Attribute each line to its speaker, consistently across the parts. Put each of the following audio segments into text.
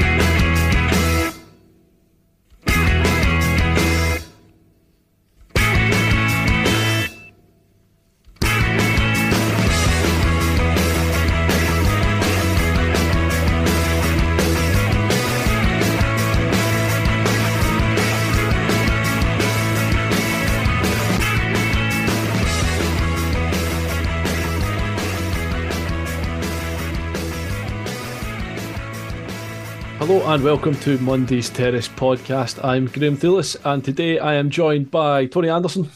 Speaker 1: Thank you.
Speaker 2: Hello and welcome to Monday's Terrace podcast. I'm Graeme Thewliss and today I am joined by Tony Anderson.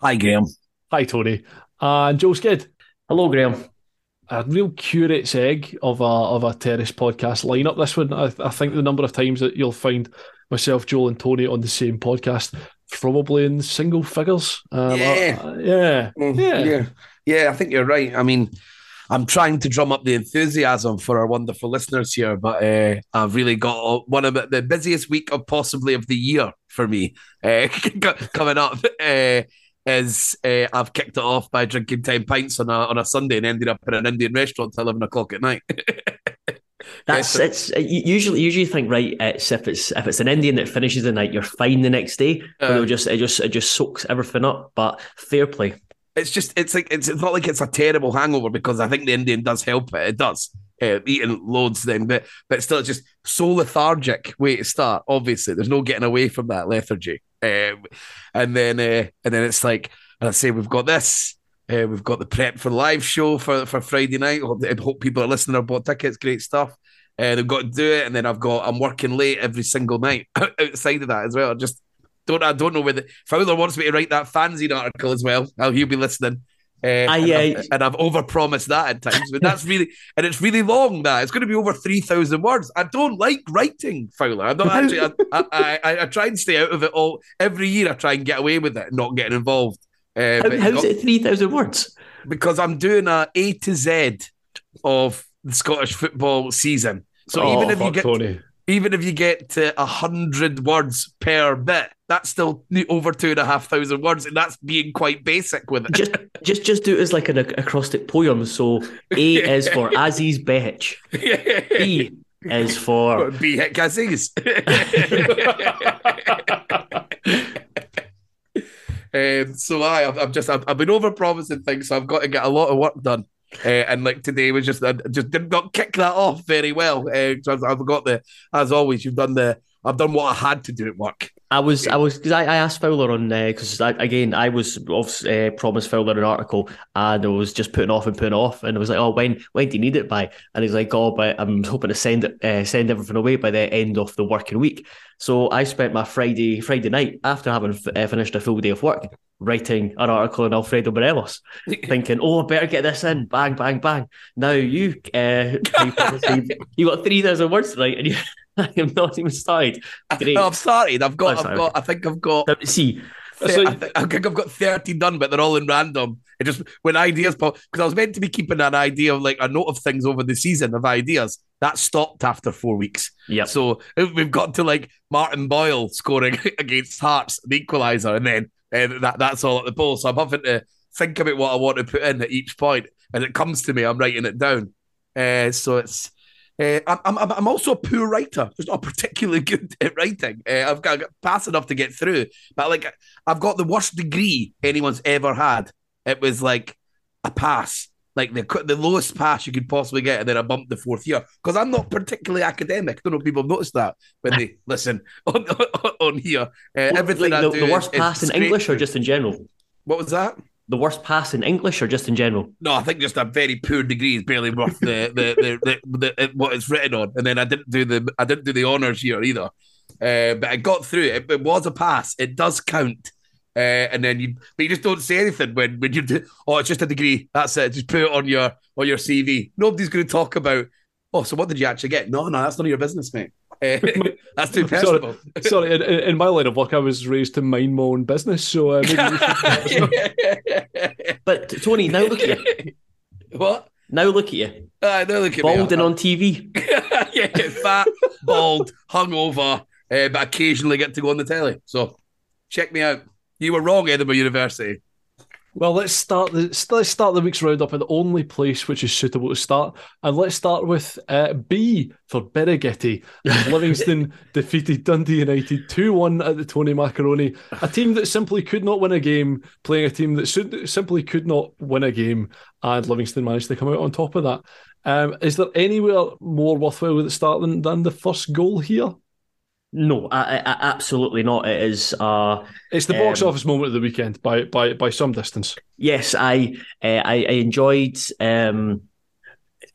Speaker 3: Hi, Graeme.
Speaker 2: Hi, Tony. And Joel Sked.
Speaker 4: Hello, Graeme.
Speaker 2: A real curate's egg of a of a Terrace podcast lineup. This one, I, I think the number of times that you'll find myself, Joel, and Tony on the same podcast, probably in single figures.
Speaker 3: Um, yeah.
Speaker 2: Uh, yeah.
Speaker 3: Mm, yeah. Yeah. Yeah, I think you're right. I mean, I'm trying to drum up the enthusiasm for our wonderful listeners here, but uh, I've really got one of the busiest week of possibly of the year for me uh, coming up. Uh, is uh, I've kicked it off by drinking ten pints on a on a Sunday and ended up in an Indian restaurant till eleven o'clock at night.
Speaker 4: That's it's usually usually think right. It's if it's if it's an Indian that finishes the night, you're fine the next day. Uh, it just it just it just soaks everything up. But fair play
Speaker 3: it's just it's like it's, it's not like it's a terrible hangover because I think the Indian does help it. It does. Uh, eating loads then, but but still, it's just so lethargic way to start. Obviously, there's no getting away from that lethargy. Um, and then uh, and then it's like, and I say we've got this. Uh, we've got the prep for live show for for Friday night. I hope people are listening or bought tickets. Great stuff. Uh, they've got to do it, and then I've got I'm working late every single night outside of that as well. Just don't I don't know whether Fowler wants me to write that fanzine article as well. How he'll be listening. Uh, I, and, I've, and I've overpromised that at times, but that's really and it's really long. That it's going to be over three thousand words. I don't like writing, Fowler. I'm not actually. I, I, I, I, try and stay out of it all. Every year, I try and get away with it, not getting involved.
Speaker 4: Uh, How, how's got, it three thousand words?
Speaker 3: Because I'm doing a A to Z of the Scottish football season. So oh, even if you get Tony even if you get to a hundred words per bit, that's still over two and a half thousand words, and that's being quite basic with it.
Speaker 4: Just, just, just do it as like an acrostic poem. So A is for Aziz Behich. B is for
Speaker 3: Behich Aziz. um, so I, I've, I've just, I've, I've been over promising things, so I've got to get a lot of work done. Uh, and like today was just, I just did not kick that off very well. Uh, so I've got the, as always, you've done the, I've done what I had to do at work.
Speaker 4: I was, I was, because I, I, asked Fowler on because uh, again I was uh, promised Fowler an article and I was just putting off and putting off, and I was like, oh, when when do you need it by? And he's like, oh, but I'm hoping to send it, uh, send everything away by the end of the working week. So I spent my Friday Friday night after having f- uh, finished a full day of work writing an article on Alfredo Morelos, thinking, "Oh, I better get this in." Bang, bang, bang. Now you, uh, you got three thousand words to write, and you, I am not even started.
Speaker 3: Great. No, I've started. I've got. Oh, I've got. I think I've got.
Speaker 4: See.
Speaker 3: So, I, think, I think I've got 30 done, but they're all in random. It just when ideas pop because I was meant to be keeping an idea of like a note of things over the season of ideas, that stopped after four weeks.
Speaker 4: Yeah.
Speaker 3: So we've got to like Martin Boyle scoring against Hearts, the equaliser, and then uh, that that's all at the ball. So I'm having to think about what I want to put in at each point, and it comes to me. I'm writing it down. Uh, so it's. Uh, I'm, I'm I'm also a poor writer. Just not particularly good at writing. Uh, I've got, I've got pass enough to get through, but like I've got the worst degree anyone's ever had. It was like a pass, like the the lowest pass you could possibly get, and then I bumped the fourth year because I'm not particularly academic. I don't know if people have noticed that when they listen on on, on here. Uh, everything
Speaker 4: like
Speaker 3: I
Speaker 4: the,
Speaker 3: do
Speaker 4: the worst
Speaker 3: is- is
Speaker 4: pass in
Speaker 3: straight
Speaker 4: English or just in general?
Speaker 3: what was that?
Speaker 4: The worst pass in English or just in general?
Speaker 3: No, I think just a very poor degree is barely worth the the, the, the, the, what it's written on. And then I didn't do the I didn't do the honors here either. Uh, but I got through it. It was a pass. It does count. Uh, and then you, but you just don't say anything when when you do. Oh, it's just a degree. That's it. Just put it on your on your CV. Nobody's going to talk about. Oh, so what did you actually get? No, no, that's none of your business, mate. Uh, that's too
Speaker 2: Sorry,
Speaker 3: personal.
Speaker 2: sorry in, in in my line of work, I was raised to mind my own business, so uh, maybe you should
Speaker 4: But Tony, now look at you.
Speaker 3: what?
Speaker 4: Now look at you.
Speaker 3: Uh, no, look at me.
Speaker 4: and on TV.
Speaker 3: yeah, fat, bald, hungover, uh, but occasionally get to go on the telly. So check me out. You were wrong, Edinburgh University.
Speaker 2: Well, let's start the let's start the week's roundup in the only place which is suitable to start, and let's start with uh, B for Birighitti. Livingston defeated Dundee United two one at the Tony Macaroni, a team that simply could not win a game, playing a team that simply could not win a game, and Livingston managed to come out on top of that. Um, is there anywhere more worthwhile with the start than, than the first goal here?
Speaker 4: No, I, I, absolutely not. It is. Uh,
Speaker 2: It's the box
Speaker 4: Um,
Speaker 2: office moment of the weekend by by by some distance.
Speaker 4: yes, I uh, I, I enjoyed. Um,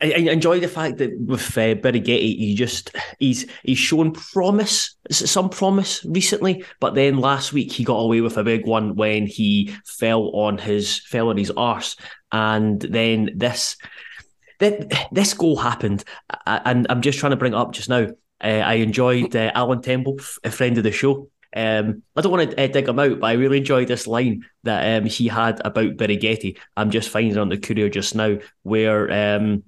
Speaker 4: I, enjoy the fact that with uh, Birighitti, he just he's he's shown promise, some promise recently, but then last week he got away with a big one when he fell on his fell on his arse, and then this that this goal happened, and I'm just trying to bring it up just now. Uh, I enjoyed uh, Alan Temple, a friend of the show. Um, I don't want to uh, dig him out, but I really enjoyed this line that um, he had about Birighitti. I'm just finding it on the Courier just now, where um,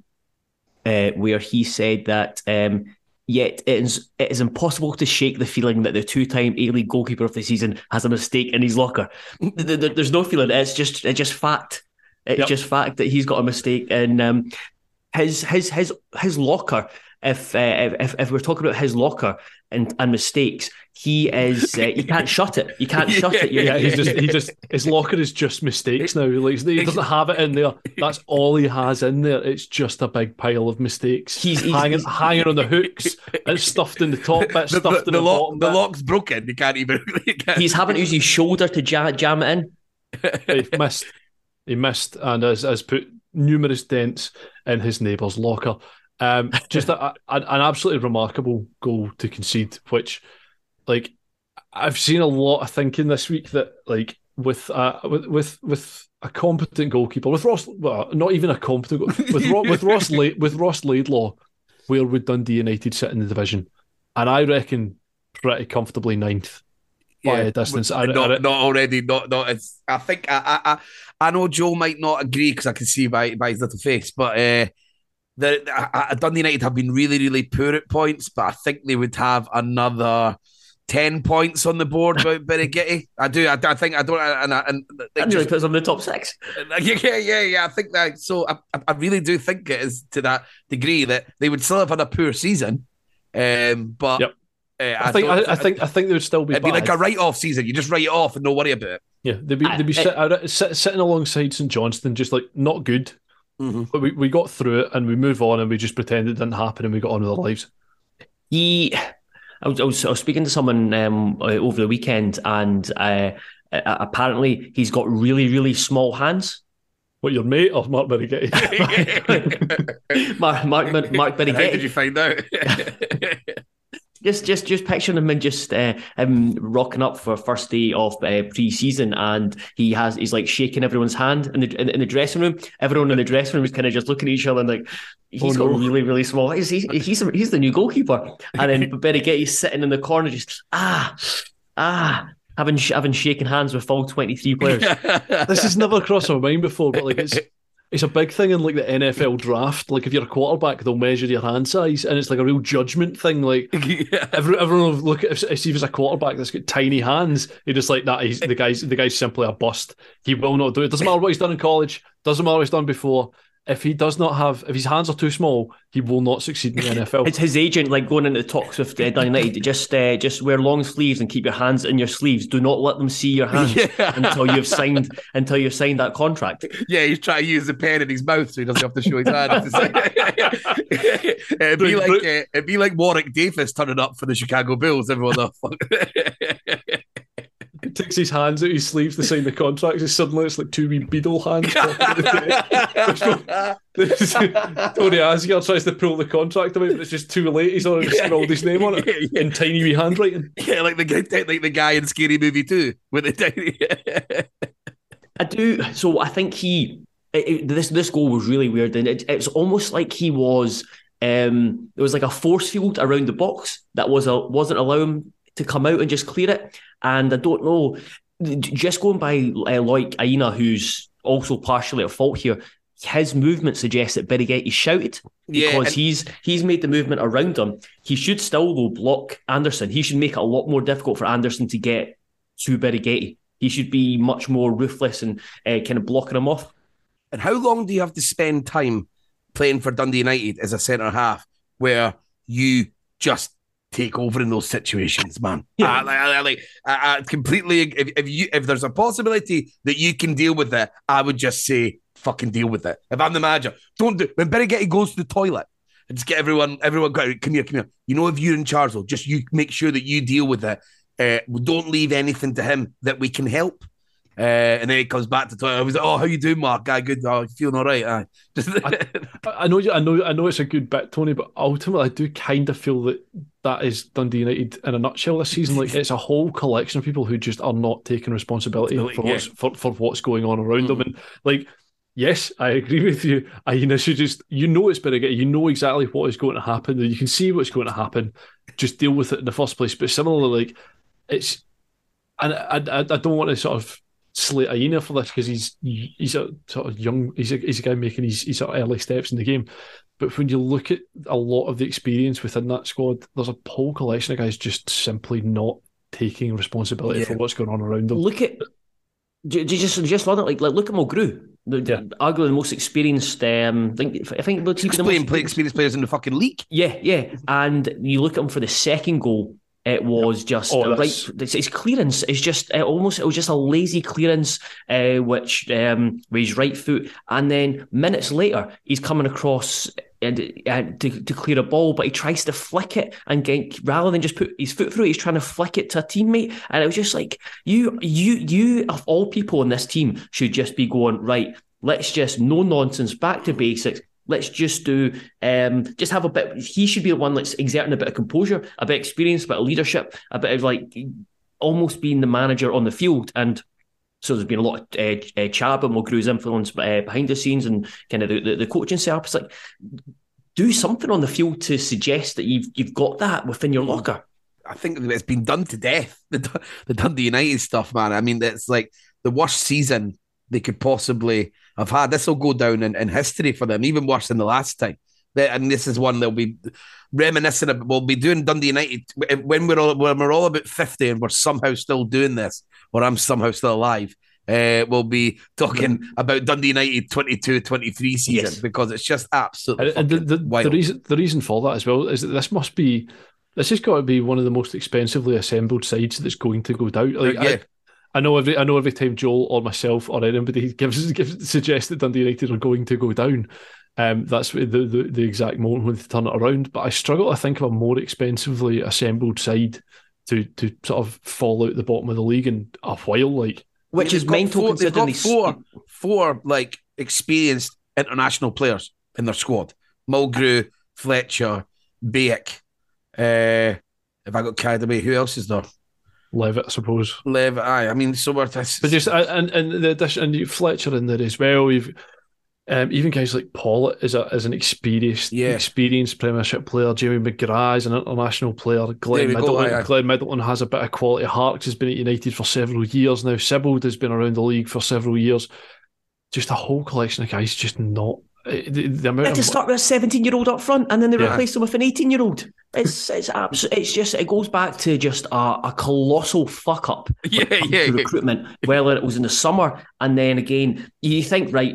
Speaker 4: uh, where he said that um, yet it is, it is impossible to shake the feeling that the two-time A-League goalkeeper of the season has a mistake in his locker. Th- th- There's no feeling; it's just it's just fact. It's
Speaker 2: Yep.
Speaker 4: just fact that he's got a mistake, and um, his his his his locker. If, uh, if if we're talking about his locker and, and mistakes, he is uh, you can't shut it. You can't shut it. You're-
Speaker 2: Yeah, he's just he just his locker is just mistakes now. Like he doesn't have it in there. That's all he has in there. It's just a big pile of mistakes.
Speaker 4: He's- he's-
Speaker 2: hanging
Speaker 4: he's-
Speaker 2: hanging on the hooks. It's stuffed in the top bit,
Speaker 3: The,
Speaker 2: stuffed
Speaker 3: the,
Speaker 2: in
Speaker 3: the
Speaker 2: the,
Speaker 3: lock,
Speaker 2: bottom
Speaker 3: the
Speaker 2: bit.
Speaker 3: lock's broken. You can't even. You can't.
Speaker 4: he's having to use his shoulder to jam, jam it in.
Speaker 2: He missed. He missed and has, has put numerous dents in his neighbour's locker. Um, just a, a- an absolutely remarkable goal to concede, which, like, I've seen a lot of thinking this week that, like, with uh, with with with a competent goalkeeper, with Ross, well, not even a competent, with Ro- with Ross La- with Ross Laidlaw, where would Dundee United sit in the division? And I reckon pretty comfortably ninth by a distance. I,
Speaker 3: not,
Speaker 2: I,
Speaker 3: not already. Not not. It's. I think. I. I. I, I know Joe might not agree because I can see by by his little face, but uh, the I, I, Dundee United have been really really poor at points, but I think they would have another. 10 points on the board by Birighitti. I do. I, I think I don't. And, and, and they
Speaker 4: That nearly
Speaker 3: just-
Speaker 4: puts him in the top six.
Speaker 3: yeah, yeah, yeah, yeah. I think that. So I, I- I really do think it is to that degree that they would still have had a poor season. Um, but
Speaker 2: Yep.
Speaker 3: uh,
Speaker 2: I think
Speaker 3: don't
Speaker 2: I, I think I think they would still be.
Speaker 3: it'd be like a write-off season. You just write it off and no worry about it.
Speaker 2: Yeah, they'd be they'd be
Speaker 4: I-
Speaker 2: sit, out- sit, sitting alongside St Johnstone, just like not good.
Speaker 3: Mhm.
Speaker 2: But we, we got through it and we move on and we just pretend it didn't happen and we got on with our lives.
Speaker 4: He, I was, I was, I was speaking to someone um, uh, over the weekend, and uh, uh, apparently he's got really, really small hands.
Speaker 2: What your mate or Mark Birighitti?
Speaker 4: Mark, Mark, Mark
Speaker 3: And How did you find out?
Speaker 4: Just, just, just picturing him and just uh, him rocking up for first day of uh, pre-season, and he has he's like shaking everyone's hand in the in, in the dressing room. Everyone in the dressing room is kind of just looking at each other and like he's
Speaker 2: Oh,
Speaker 4: got
Speaker 2: no.
Speaker 4: really, really small. He's he's he's, he's the new goalkeeper, and then Birighitti's sitting in the corner, just ah ah having having shaken hands with all twenty three players.
Speaker 2: this has never crossed my mind before, but like it's it's a big thing in like the NFL draft. Like if you're a quarterback, they'll measure your hand size, and it's like a real judgment thing. Like
Speaker 3: yeah.
Speaker 2: every, everyone will look at if, if he's a quarterback that's got tiny hands, you're just like that. He's the guy's the guy's simply a bust. He will not do it. Doesn't matter what he's done in college. Doesn't matter what he's done before if he does not have, if his hands are too small, he will not succeed in the NFL.
Speaker 4: It's his agent like going into talks with uh, United. Just, uh, just wear long sleeves and keep your hands in your sleeves. Do not let them see your hands yeah. until you've signed until you've signed that contract.
Speaker 3: Yeah, he's trying to use the pen in his mouth so he doesn't have to show his hands. it'd be like uh, it'd be like Warwick Davis turning up for the Chicago Bulls. Everyone,
Speaker 2: takes his hands out his sleeves to sign the contracts, and suddenly it's like two wee beetle hands. Tony Asghar tries to pull the contract away, but it's just too late. He's already scrawled his name on it in tiny wee handwriting.
Speaker 3: Yeah, like the guy, like the guy in Scary Movie Two with the tiny.
Speaker 4: I do. So I think he. It, it, this this goal was really weird, and it, it's almost like he was. Um, there was like a force field around the box that was a, wasn't allowing to come out and just clear it. And I don't know, just going by uh, like Aina, who's also partially at fault here, his movement suggests that Birighitti shouted because yeah, and- he's he's made the movement around him. He should still though block Anderson. He should make it a lot more difficult for Anderson to get to Birighitti. He should be much more ruthless and uh, kind of blocking him off.
Speaker 3: And how long do you have to spend time playing for Dundee United as a centre half where you just take over in those situations, man. Yeah. Uh, I, I, like, I, I completely. If, if you if there's a possibility that you can deal with it, I would just say fucking deal with it. If I'm the manager, don't do. When Birighitti goes to the toilet, just get everyone. Everyone, go, come here, come here. You know, if you're in charge, though, just you make sure that you deal with it. Uh, don't leave anything to him that we can help. Uh, and then he comes back to toilet. I was like, "Oh, how you doing, Mark? Guy, good. Oh, feeling all right." Aye.
Speaker 2: I, I know, I know, I know. It's a good bit, Tony, but ultimately, I do kind of feel that that is Dundee United in a nutshell this season. Like it's a whole collection of people who just are not taking responsibility for yeah. what's for, for what's going on around mm-hmm. them, and like. Yes, I agree with you. I should just you know it's better get you know exactly what is going to happen, and you can see what's going to happen. Just deal with it in the first place. But similarly, like it's and I, I, I don't want to sort of slate Aina for this because he's he's a sort of young he's a, he's a guy making his, his sort of early steps in the game. But when you look at a lot of the experience within that squad, there's a whole collection of guys just simply not taking responsibility yeah. for what's going on around them.
Speaker 4: Look at do you just just learn it like like look at Mulgrew, the, yeah. arguably the most experienced. Um, I think I think
Speaker 3: he's the most play experienced players in the fucking league.
Speaker 4: Yeah, yeah, and you look at him for the second goal. It was just oh, right. His clearance is just uh, almost it was just a lazy clearance, uh, which um, with his right foot, and then minutes later he's coming across and uh, to, to clear a ball, but he tries to flick it and get rather than just put his foot through he's trying to flick it to a teammate, and it was just like you, you, you of all people in this team should just be going right. Let's just no nonsense, back to basics Let's just do, um, just have a bit. He should be the one that's exerting a bit of composure, a bit of experience, a bit of leadership, a bit of like almost being the manager on the field. And so there's been a lot of uh, uh, chat about Mulgrew's influence uh, behind the scenes and kind of the, the, the coaching setup. It's like do something on the field to suggest that you've you've got that within your locker.
Speaker 3: I think it's been done to death. The, the Dundee United stuff, man. I mean, it's like the worst season they could possibly have had. This will go down in, in history for them, even worse than the last time. And this is one they'll be reminiscing about. We'll be doing Dundee United when we're all when we're all about fifty and we're somehow still doing this, or I'm somehow still alive. Uh, we'll be talking about Dundee United 22-23 season yes. because it's just absolutely and, the,
Speaker 2: the, the, reason the reason for that as well is that this must be this has got to be one of the most expensively assembled sides that's going to go down. Like, yeah. I know every I know every time Joel or myself or anybody gives, gives suggests that Dundee United are going to go down, um, that's the, the the exact moment when they turn it around. But I struggle to think of a more expensively assembled side to to sort of fall out the bottom of the league in a while, like
Speaker 4: which is mental
Speaker 3: four, considering they've got four four like experienced international players in their squad: Mulgrew, Fletcher, Baek. Uh, if I got carried away, who else is there?
Speaker 2: Levitt, I suppose.
Speaker 3: Levitt, aye. I mean, so we're this.
Speaker 2: But just and and the addition and Fletcher in there as well. You've um, even guys like Pawlett is a is an experienced yeah. experienced Premiership player. Jamie McGrath is an international player. Glenn Middleton, go, Glenn Middleton has a bit of quality. Harkes has been at United for several years now. Sibbald has been around the league for several years. just a whole collection of guys just not. Eh, The, the
Speaker 4: They had to start with a 17 year old up front and then they
Speaker 2: Yeah.
Speaker 4: replaced him with an 18 year old. It's it's abs- it's just it goes back to just a, a colossal fuck up
Speaker 3: Yeah, yeah,
Speaker 4: recruitment. Whether it was in the summer and then again, you think right,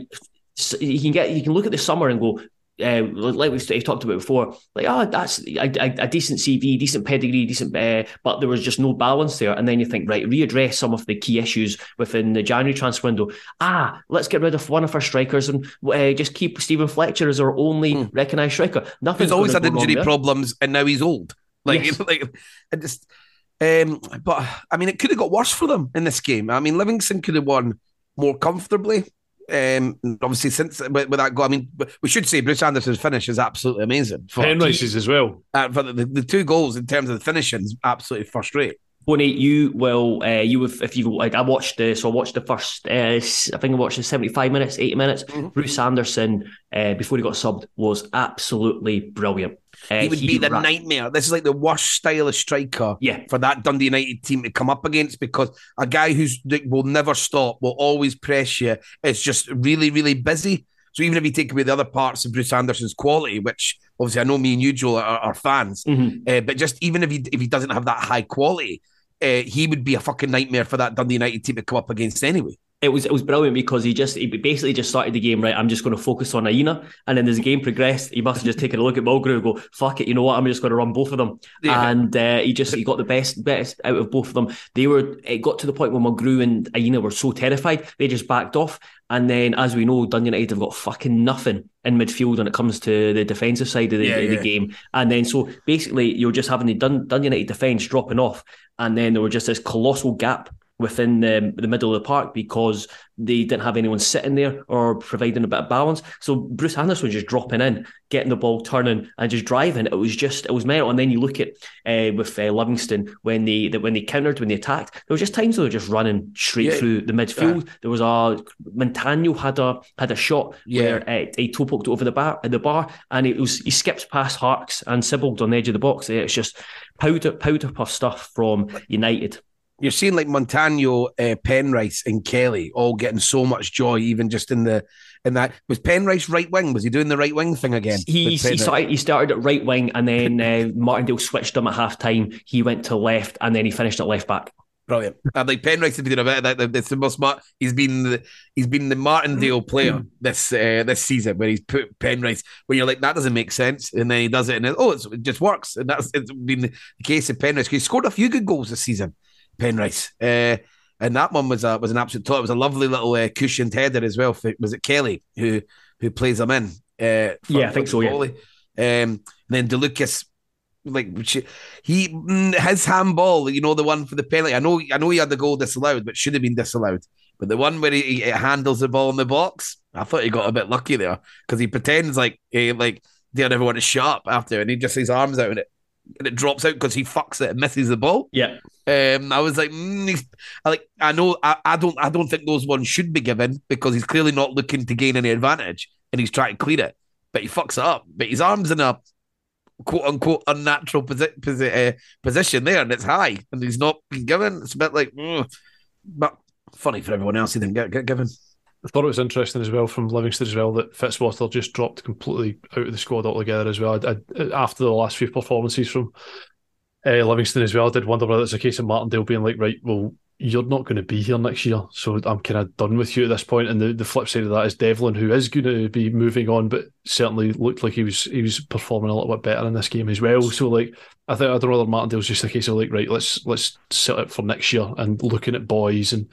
Speaker 4: you can get you can look at the summer and go. Uh, like we've talked about before, like oh, that's a, a, a decent CV, decent pedigree, decent, uh, but there was just no balance there. And then you think, right, readdress some of the key issues within the January transfer window. Ah, let's get rid of one of our strikers and uh, just keep Stephen Fletcher as our only recognised striker. Nothing's
Speaker 3: He's always had injury problems, and now he's old. Like,
Speaker 4: Yes.
Speaker 3: like, I just. Um, but I mean, it could have got worse for them in this game. I mean, Livingston could have won more comfortably. Um, obviously, since with, with that goal, I mean, we should say Bruce Anderson's finish is absolutely amazing. For,
Speaker 2: as well.
Speaker 3: uh, for the, the, the two goals in terms of the finishing is absolutely first rate.
Speaker 4: Bonnie, you will, uh, you have, if you like, I watched the, so I watched the first, uh, I think I watched the 75 minutes, 80 minutes.
Speaker 3: Mm-hmm.
Speaker 4: Bruce Anderson, uh, before he got subbed, was absolutely brilliant. Uh,
Speaker 3: he would be the
Speaker 4: ra-
Speaker 3: nightmare. This is like the worst style of striker
Speaker 4: Yeah.
Speaker 3: for that Dundee United team to come up against because a guy who's will never stop, will always press you, is just really, really busy. So even if you take away the other parts of Bruce Anderson's quality, which obviously I know me and you, Joel, are, are fans,
Speaker 4: Mhm.
Speaker 3: uh, but just even if he if he doesn't have that high quality, uh, he would be a fucking nightmare for that Dundee United team to come up against anyway.
Speaker 4: It was it was brilliant because he just he basically just started the game right. I'm just going to focus on Aina, and then as the game progressed, he must have just taken a look at Mulgrew and go, "Fuck it, you know what? I'm just going to run both of them."
Speaker 3: Yeah.
Speaker 4: And uh, he just he got the best best out of both of them. They were it got to the point where Mulgrew and Aina were so terrified they just backed off. And then, as we know, Dundee United have got fucking nothing in midfield when it comes to the defensive side of the,
Speaker 3: Yeah,
Speaker 4: the
Speaker 3: yeah.
Speaker 4: game. And then, so basically, you're just having the Dun- Dundee United defence dropping off, and then there was just this colossal gap within the, the middle of the park because they didn't have anyone sitting there or providing a bit of balance. So Bruce Anderson was just dropping in, getting the ball turning and just driving. It was just it was mental. And then you look at uh, with uh, Livingston when they that when they countered when they attacked, there was just times they were just running straight
Speaker 3: Yeah.
Speaker 4: through the midfield. There was a Montano had a had a shot
Speaker 3: Yeah.
Speaker 4: where uh, he toe poked over the bar at the bar and it was he skips past Harkes and Sibbald on the edge of the box. It's just powder powder puff stuff from United.
Speaker 3: You're seeing like Montano, uh, Penrice, and Kelly all getting so much joy, even just in the in that. Was Penrice right wing? Was he doing the right wing thing again?
Speaker 4: He, he started he started at right wing and then uh, Martindale switched him at half time. He went to left and then he finished at left back.
Speaker 3: Brilliant. And like Penrice has been doing a bit of that. It's the most smart. He's been the he's been the Martindale player this uh, this season where he's put Penrice where you're like that doesn't make sense, and then he does it, and it, oh, it's, it just works, and that's it's been the case of Penrice. He scored a few good goals this season, Penrice. Uh, and that one was a was an absolute. Top. It was a lovely little uh, cushioned header as well. For, was it Kelly who who plays him in? Uh, for-
Speaker 4: Yeah, I think so,
Speaker 3: the
Speaker 4: yeah.
Speaker 3: Um, and then DeLucas like he mm, his handball, you know, the one for the penalty. I know, I know he had the goal disallowed, but should have been disallowed. But the one where he, he handles the ball in the box, I thought he got a bit lucky there because he pretends like he like didn't ever want to shut up after, and he just his arms out and it and it drops out because he fucks it and misses the ball.
Speaker 4: Yeah.
Speaker 3: Um, I was like, mm, he's- I like, I know, I, I don't, I don't think those ones should be given because he's clearly not looking to gain any advantage and he's trying to clear it, but he fucks it up. But his arms in a quote unquote unnatural posi- posi- uh, position there, and it's high, and he's not been given. It's a bit like, mm, but funny for everyone else. He didn't get, get given.
Speaker 2: I thought it was interesting as well from Livingston as well that Fitzwater just dropped completely out of the squad altogether as well. I, I, after the last few performances from uh, Livingston as well, I did wonder whether it's a case of Martindale being like, right, well, you're not going to be here next year, so I'm kind of done with you at this point. And the, the flip side of that is Devlin, who is going to be moving on, but certainly looked like he was he was performing a little bit better in this game as well. So like, I think I don't know whether Martindale's just a case of like, right, let's let's set it for next year and looking at boys and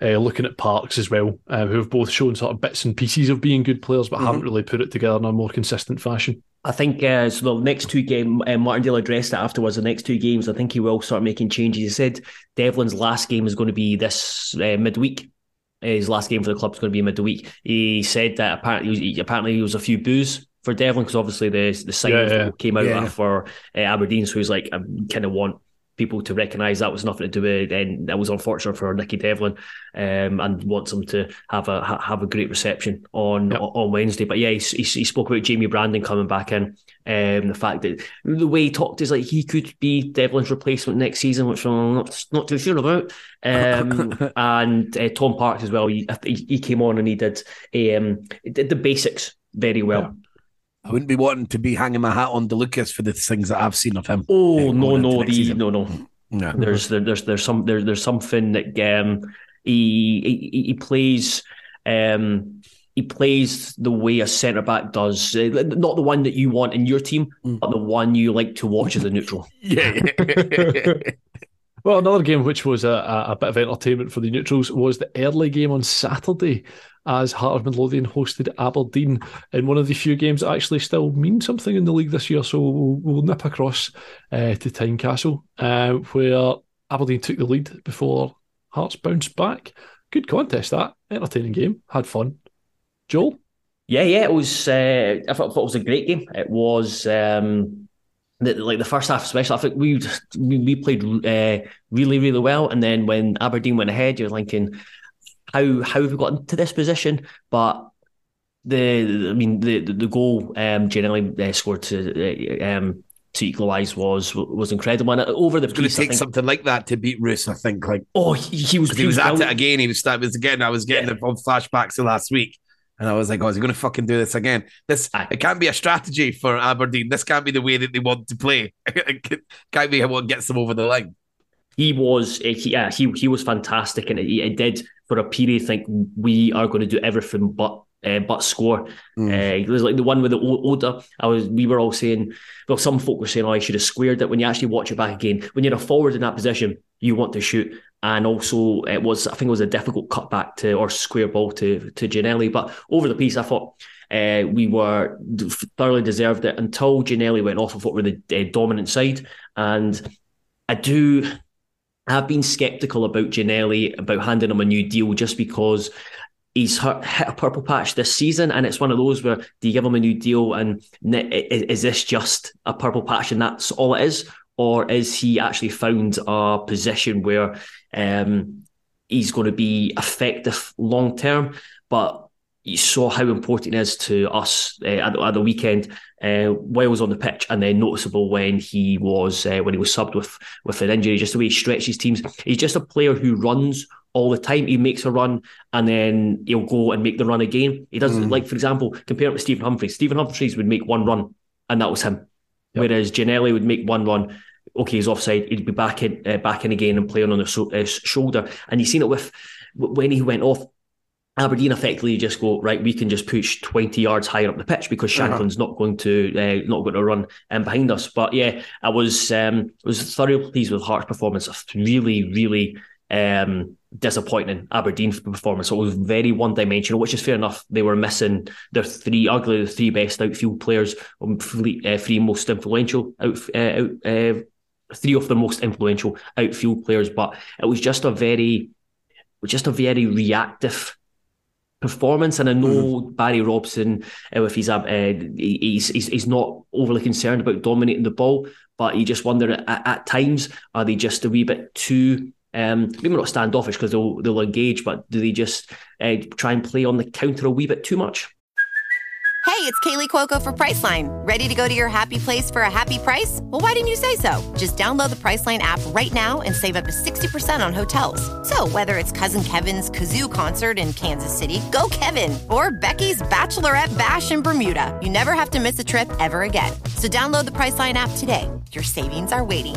Speaker 2: uh, looking at Parks as well, uh, who have both shown sort of bits and pieces of being good players, but haven't really put it together in a more consistent fashion.
Speaker 4: I think uh, so. The next two game, uh, Martindale addressed it afterwards. The next two games, I think he will start making changes. He said Devlin's last game is going to be this uh, midweek. His last game for the club is going to be midweek. He said that apparently, he, apparently, he was a few boos for Devlin because obviously the the sign
Speaker 2: Yeah, yeah.
Speaker 4: came out
Speaker 3: Yeah.
Speaker 4: for uh, Aberdeen. So he's like, I kind of want people to recognise that was nothing to do with, and that was unfortunate for Nicky Devlin, um, and wants him to have a have a great reception on yep. on Wednesday. But yeah, he, he, he, spoke about Jamie Brandon coming back in, um, the fact that the way he talked is like he could be Devlin's replacement next season, which I'm not not too sure about. Um, and uh, Tom Parks as well. He, he came on and he did um, did the basics very well. Yeah.
Speaker 3: I wouldn't be wanting to be hanging my hat on DeLucas for the things that I've seen of him.
Speaker 4: Oh uh, no, no, the, no, no, no. There's there, there's there's some there, there's something that um, he, he he plays um he plays the way a centre back does, uh, not the one that you want in your team, mm. but the one you like to watch as a neutral.
Speaker 3: yeah.
Speaker 2: well, another game which was a, a bit of entertainment for the neutrals was the early game on Saturday as Heart of Midlothian hosted Aberdeen in one of the few games that actually still mean something in the league this year. So we'll, we'll nip across uh, to Tynecastle, uh, where Aberdeen took the lead before Hearts bounced back. Good contest, that entertaining game. Had fun. Joel.
Speaker 4: Yeah, yeah, it was. Uh, I thought, it was a great game. It was. Um, the, like the first half, especially, I think we just, we played uh, really, really well. And then when Aberdeen went ahead, you're thinking, how how have we got into this position? But the I mean the the, the goal um, Ginnelly uh, scored to uh, um, to equalise was was incredible. And over the
Speaker 3: going to take think, something like that to beat Roos. I think like
Speaker 4: oh he, he was
Speaker 3: he was at it again. He was was again. I was getting yeah. the flashbacks of last week. And I was like, "Oh, is he going to fucking do this again? This it can't be a strategy for Aberdeen. This can't be the way that they want to play. it can't be what gets them over the line."
Speaker 4: He was, he, yeah, he he was fantastic, and it, it did for a period think we are going to do everything but uh, but score. Mm. Uh, it was like the one with the Oda. I was, we were all saying, well, some folk were saying, oh, I should have squared it. When you actually watch it back again, when you're a forward in that position, you want to shoot. And also, it was, I think it was a difficult cutback to or square ball to to Ginnelly. But over the piece, I thought uh, we were thoroughly deserved it until Ginnelly went off. Thought we were the uh, dominant side, and I do. I've been skeptical about Ginnelly about handing him a new deal just because he's hit a purple patch this season, and it's one of those where do you give him a new deal and is this just a purple patch and that's all it is, or is he actually found a position where um, he's going to be effective long term? But you saw how important it is to us uh, at, at, the weekend uh, while he was on the pitch, and then noticeable when he was uh, when he was subbed with with an injury. Just the way he stretches teams, he's just a player who runs all the time. He makes a run and then he'll go and make the run again. He doesn't mm. like, for example, compare it with Stephen Humphrys. Stephen Humphrys would make one run, and that was him. Yep. Whereas Ginnelly would make one run. Okay, he's offside. He'd be back in, uh, back in again and playing on the so- uh, shoulder. And you've seen it with when he went off Aberdeen effectively just go right. We can just push twenty yards higher up the pitch because uh-huh. Uh-huh. not going to uh, not going to run in behind us. But yeah, I was um, was thoroughly pleased with Hart's performance. Really, really um, disappointing Aberdeen performance. So it was very one dimensional, which is fair enough. They were missing their three, arguably the three best outfield players, um, three, uh, three most influential out, uh, out uh, three of the most influential outfield players. But it was just a very, just a very reactive performance. And I know mm. Barry Robson, uh, if he's, uh, he's, he's he's not overly concerned about dominating the ball, but you just wonder at, at times are they just a wee bit too um, maybe not standoffish because they'll they'll engage, but do they just uh, try and play on the counter a wee bit too much?
Speaker 5: Hey, it's Kaley Cuoco for Priceline. Ready to go to your happy place for a happy price? Well, why didn't you say so? Just download the Priceline app right now and save up to sixty percent on hotels. So whether it's Cousin Kevin's kazoo concert in Kansas City, go Kevin, or Becky's bachelorette bash in Bermuda, you never have to miss a trip ever again. So download the Priceline app today. Your savings are waiting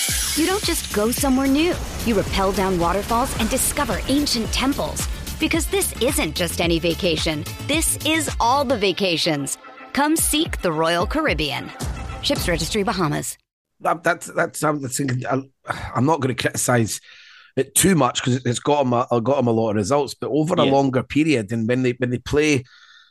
Speaker 1: You don't just go somewhere new. You rappel down waterfalls and discover ancient temples. Because this isn't just any vacation, this is all the vacations. Come seek the Royal Caribbean. Ships Registry Bahamas.
Speaker 3: That, that's that's I'm, I'm not going to criticise it too much because it's got him a, uh, got him a lot of results. But over a longer period, and when they when they play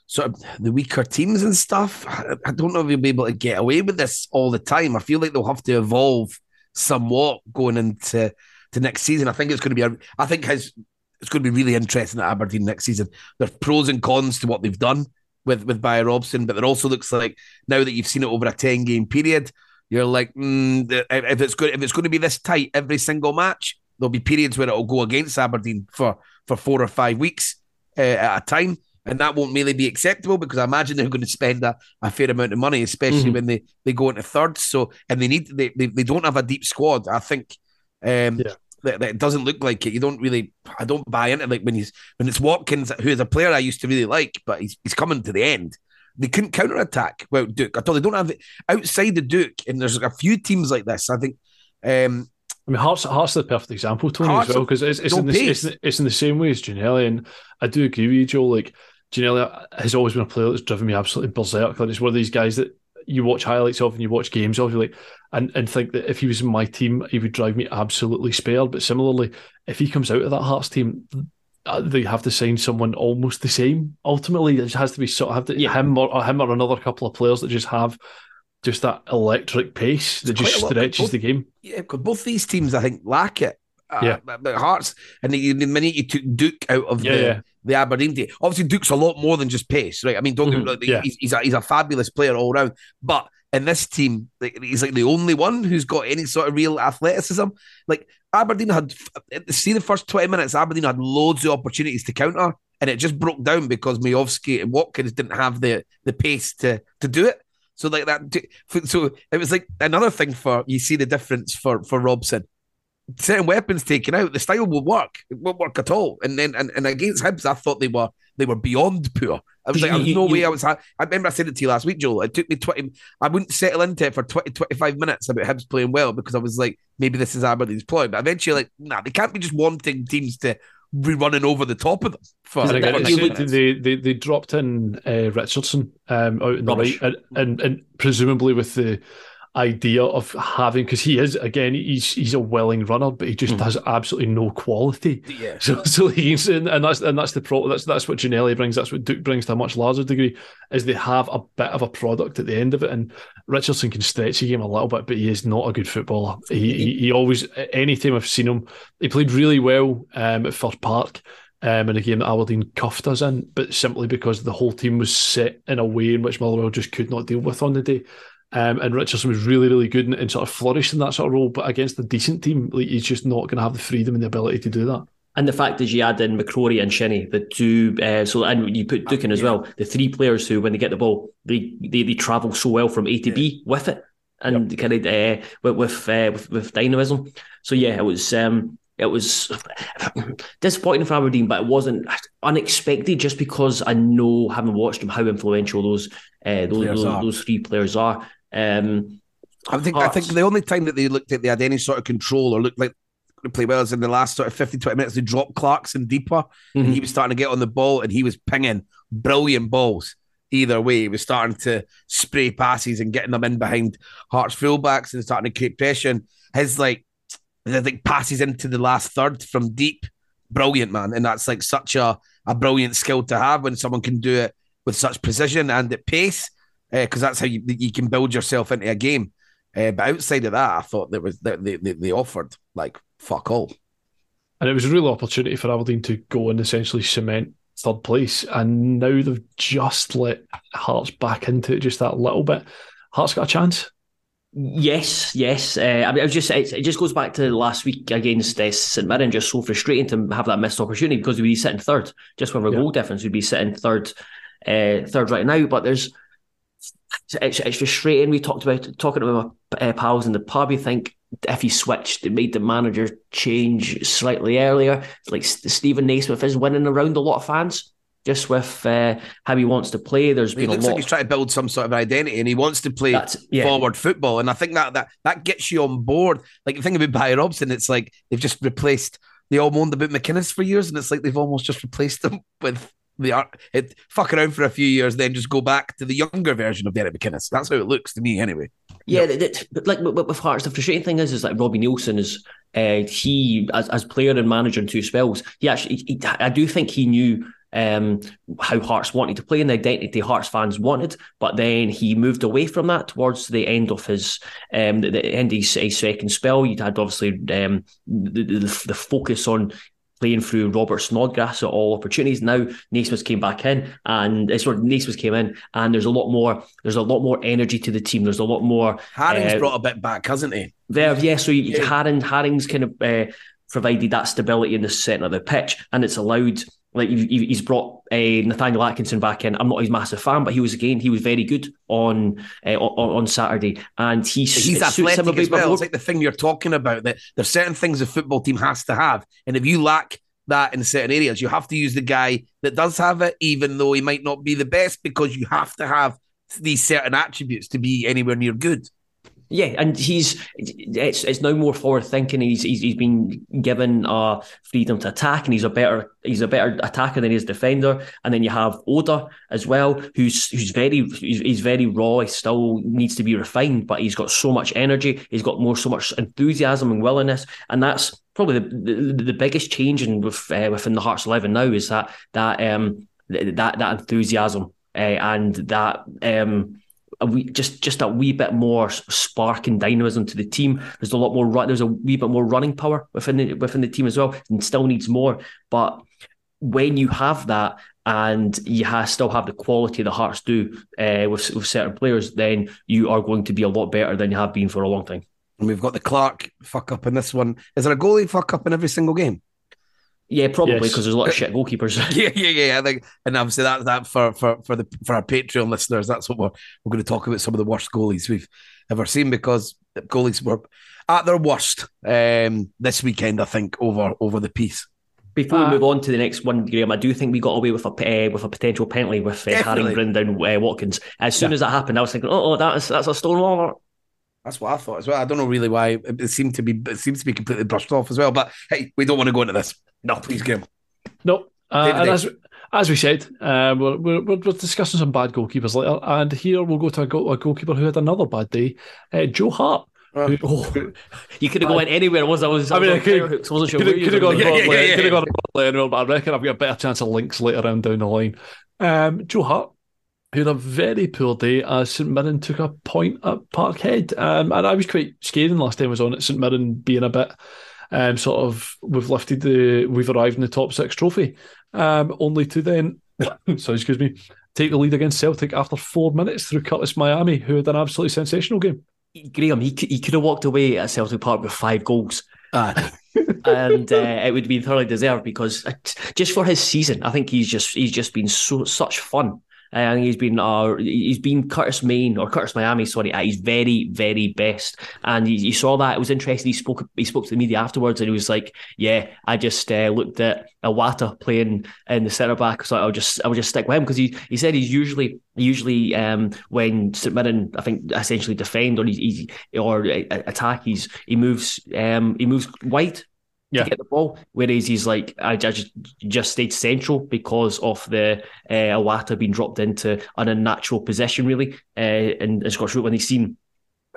Speaker 3: sort of the weaker teams and stuff, I, I don't know if he'll be able to get away with this all the time. I feel like they'll have to evolve somewhat going into to next season. I think it's going to be a. I think his it's going to be really interesting at Aberdeen next season. There's pros and cons to what they've done with with Barry Robson, but it also looks like now that you've seen it over a ten game period, you're like, mm, if it's good, if it's going to be this tight every single match, there'll be periods where it'll go against Aberdeen for for four or five weeks uh, at a time. And that won't really be acceptable because I imagine they're going to spend a, a fair amount of money, especially
Speaker 4: Mhm.
Speaker 3: when they, they go into thirds. So and they need they, they, they don't have a deep squad. I think um,
Speaker 2: Yeah.
Speaker 3: that, that doesn't look like it. You don't really. I don't buy into like when he's when it's Watkins, who is a player I used to really like, but he's he's coming to the end. They couldn't counter attack. Well, Duk. I thought they don't have it outside the Duk, and there's a few teams like this. I think. Um,
Speaker 2: I mean, Hearts, Hearts are the perfect example, Tony, as well, because it's, it's, in the, it's, it's in the same way as Ginnelly. And I do agree with you, Joe. Like, Ginnelly has always been a player that's driven me absolutely berserk. Like, it's one of these guys that you watch highlights of and you watch games of, you're like, and, and think that if he was in my team, he would drive me absolutely spared. But similarly, if he comes out of that Hearts team, uh, they have to sign someone almost the same. Ultimately, it has to be sort of have to,
Speaker 4: Yeah.
Speaker 2: him or, or him or another couple of players that just have just that electric pace that
Speaker 3: It's
Speaker 2: just stretches
Speaker 3: both-
Speaker 2: the game.
Speaker 3: yeah, because both these teams I think lack it. Uh,
Speaker 2: Yeah.
Speaker 3: but, Hearts and the, the minute you took Duk out of
Speaker 2: Yeah,
Speaker 3: the,
Speaker 2: yeah.
Speaker 3: the Aberdeen team, obviously Duk's a lot more than just pace, right? I mean, don't
Speaker 2: Mhm,
Speaker 3: wrong,
Speaker 2: yeah.
Speaker 3: he's, he's a he's a fabulous player all round, but in this team, like, he's like the only one who's got any sort of real athleticism. Like Aberdeen had, see the first twenty minutes, Aberdeen had loads of opportunities to counter, and it just broke down because Miovski and Watkins didn't have the the pace to to do it. So like that, so it was like another thing for you see the difference for for Robson. Certain weapons taken out, the style will work. It won't work at all. And then and, and against Hibs, I thought they were they were beyond poor. I was like, there's no way I was. ha- I remember I said it to you last week, Joel. It took me twenty. I wouldn't settle into it for 20, 25 minutes about Hibs playing well because I was like, maybe this is Aberdeen's ploy. But eventually, like, nah, they can't be just wanting teams to be running over the top of them. For,
Speaker 2: And again,
Speaker 4: that-
Speaker 3: for
Speaker 2: they, they they dropped in uh, Richardson um, out in the right, and, and and presumably with the idea of having because he is again he's he's a willing runner, but he just
Speaker 4: Mhm.
Speaker 2: has absolutely no quality.
Speaker 3: yeah.
Speaker 2: So so he's and, and that's and that's the problem. That's that's what Ginnelly brings. That's what Duk brings to a much larger degree. Is they have a bit of a product at the end of it, and Richardson can stretch the game a little bit, but he is not a good footballer. He he, he always anytime I've seen him, he played really well um, at Fir Park. Um, in a game that Aberdeen cuffed us in, but simply because the whole team was set in a way in which Motherwell just could not deal with on the day. Um, and Richardson was really, really good and, and sort of flourished in that sort of role. But against a decent team, like, he's just not going to have the freedom and the ability to do that.
Speaker 4: And the fact is, you add in McCrorie and Shinnie, the two. Uh, so and you put Duk in as
Speaker 3: Yeah.
Speaker 4: well. The three players who, when they get the ball, they they, they travel so well from A to B with it, and kind of uh, with with, uh, with with dynamism. So yeah, it was um, it was disappointing for Aberdeen, but it wasn't unexpected just because I know, having watched them, how influential those uh, those those,
Speaker 3: are.
Speaker 4: those three players are. Um,
Speaker 3: I think I think the only time that they looked at they had any sort of control or looked like they play well is in the last sort of 50, 20 minutes. They dropped Clarkson deeper and
Speaker 4: mhm.
Speaker 3: he was starting to get on the ball and he was pinging brilliant balls. Either way, he was starting to spray passes and getting them in behind Hearts fullbacks and starting to create pressure. And his like, I think passes into the last third from deep, brilliant man. And that's like such a, a brilliant skill to have when someone can do it with such precision and at pace, because that's how you you can build yourself into a game. Uh, but outside of that, I thought there was they, they, they offered like fuck all.
Speaker 2: And it was a real opportunity for Aberdeen to go and essentially cement third place. And now they've just let Hearts back into it just that little bit. Hearts got a chance.
Speaker 4: Yes, yes. Uh, I mean, I was just it, it just goes back to last week against uh, St Mirren. Just so frustrating to have that missed opportunity because we'd be sitting third, just with our
Speaker 2: Yeah.
Speaker 4: goal difference, we'd be sitting third, uh, third right now. But there's it's, it's frustrating. We talked about talking about my uh, pals in the pub. You think if he switched, it made the manager change slightly earlier. Like Steven Naismith is winning around a lot of fans. Just with uh, how he wants to play, There's
Speaker 3: It
Speaker 4: been a
Speaker 3: looks
Speaker 4: lot.
Speaker 3: like he's trying to build some sort of identity, and he wants to play
Speaker 4: yeah.
Speaker 3: forward football. And I think that that that gets you on board. Like the thing about Barry Robson, it's like they've just replaced. They all moaned about McInnes for years, and it's like they've almost just replaced them with the. It fuck around for a few years, then just go back to the younger version of Derek McInnes. That's how it looks to me, anyway.
Speaker 4: Yeah, but like with, with Hearts, the frustrating thing is, is like Robbie Neilson is uh, he, as, as player and manager in two spells, he actually, he, I do think he knew um, how Hearts wanted to play and the identity Hearts fans wanted. But then he moved away from that towards the end of his um, the, the end of his, his, second spell. You'd had obviously um, the, the, the focus on playing through Robert Snodgrass at all opportunities. Now Naismith came back in, and it's uh, where Naismith came in, and there's a lot more. There's a lot more energy to the team. There's a lot more.
Speaker 3: Haring's uh, brought a bit back, hasn't he?
Speaker 4: There, yeah. So yeah. Haring, Haring's kind of uh, provided that stability in the centre of the pitch, and it's allowed like he's brought uh, Nathaniel Atkinson back in. I'm not his massive fan, but he was again he was very good on uh, on, on Saturday, and he's
Speaker 3: he's athletic as well. It's like the thing you're talking about that there's certain things a football team has to have, and if you lack that in certain areas, you have to use the guy that does have it, even though he might not be the best, because you have to have these certain attributes to be anywhere near good.
Speaker 4: Yeah, and he's it's it's now more forward thinking. He's, he's he's been given uh freedom to attack, and he's a better he's a better attacker than he is defender. And then you have Oda as well, who's who's very he's, he's very raw. He still needs to be refined, but he's got so much energy. He's got more so much enthusiasm and willingness, and that's probably the the, the biggest change in with uh, within the Hearts eleven now is that that um that that enthusiasm uh, and that um a wee, just just a wee bit more spark and dynamism to the team. There's a lot more run. There's a wee bit more running power within the within the team as well, and still needs more. But when you have that and you have, still have the quality the Hearts do uh, with, with certain players, then you are going to be a lot better than you have been for a long time.
Speaker 3: And we've got the Clark fuck up in this one. Is there a goalie fuck up in every single game?
Speaker 4: Yeah, probably because yes. there's a lot of shit goalkeepers.
Speaker 3: yeah, yeah, yeah. I think, and obviously that that for for for the for our Patreon listeners, that's what we're we're going to talk about. Some of the worst goalies we've ever seen because goalies were at their worst um, this weekend. I think over over the piece.
Speaker 4: Before uh, we move on to the next one, Graeme, I do think we got away with a uh, with a potential penalty with uh, Harry Brendan uh, Watkins. As soon yeah. as that happened, I was thinking, oh, oh that's that's a stone Stonewall.
Speaker 3: That's what I thought as well. I don't know really why it seemed to be. It seems to be completely brushed off as well. But hey, we don't want to go into this. No, please give.
Speaker 2: No. Uh, and as, as we said, uh, we're, we're, we're, discussing some bad goalkeepers later. And here we'll go to a, goal, a goalkeeper who had another bad day, uh, Joe Hart. Uh, who,
Speaker 4: oh, you could have gone anywhere. Was I was?
Speaker 2: I mean, I could, wasn't sure. Could have gone, yeah, yeah, yeah, yeah. gone but I reckon I've got a better chance of links later on down the line. Um, Joe Hart, who had a very poor day as St Mirren took a point at Parkhead. Um, and I was quite scathing last time I was on it, St Mirren being a bit um, sort of we've lifted the we've arrived in the top six trophy, um, only to then so excuse me take the lead against Celtic after four minutes through Curtis Miami, who had an absolutely sensational game.
Speaker 4: Graeme, he he could have walked away at Celtic Park with five goals. and uh, it would be thoroughly deserved because uh, just for his season, I think he's just he's just been so such fun Think he's been uh, he's been Curtis Main or Curtis Miami, sorry, at his very very best. And you, you, saw that it was interesting. He spoke he spoke to the media afterwards, and he was like, "Yeah, I just uh, looked at Iwata playing in the centre back, so I'll just I'll just stick with him because he he said he's usually usually um, when St Mirren I think essentially defend or he, he or uh, attack, he's he moves um, he moves wide yeah. to get the ball. Whereas he's like, I just just stayed central because of the uh, Iwata being dropped into an unnatural position, really. Uh, and, and Scottish when he's seen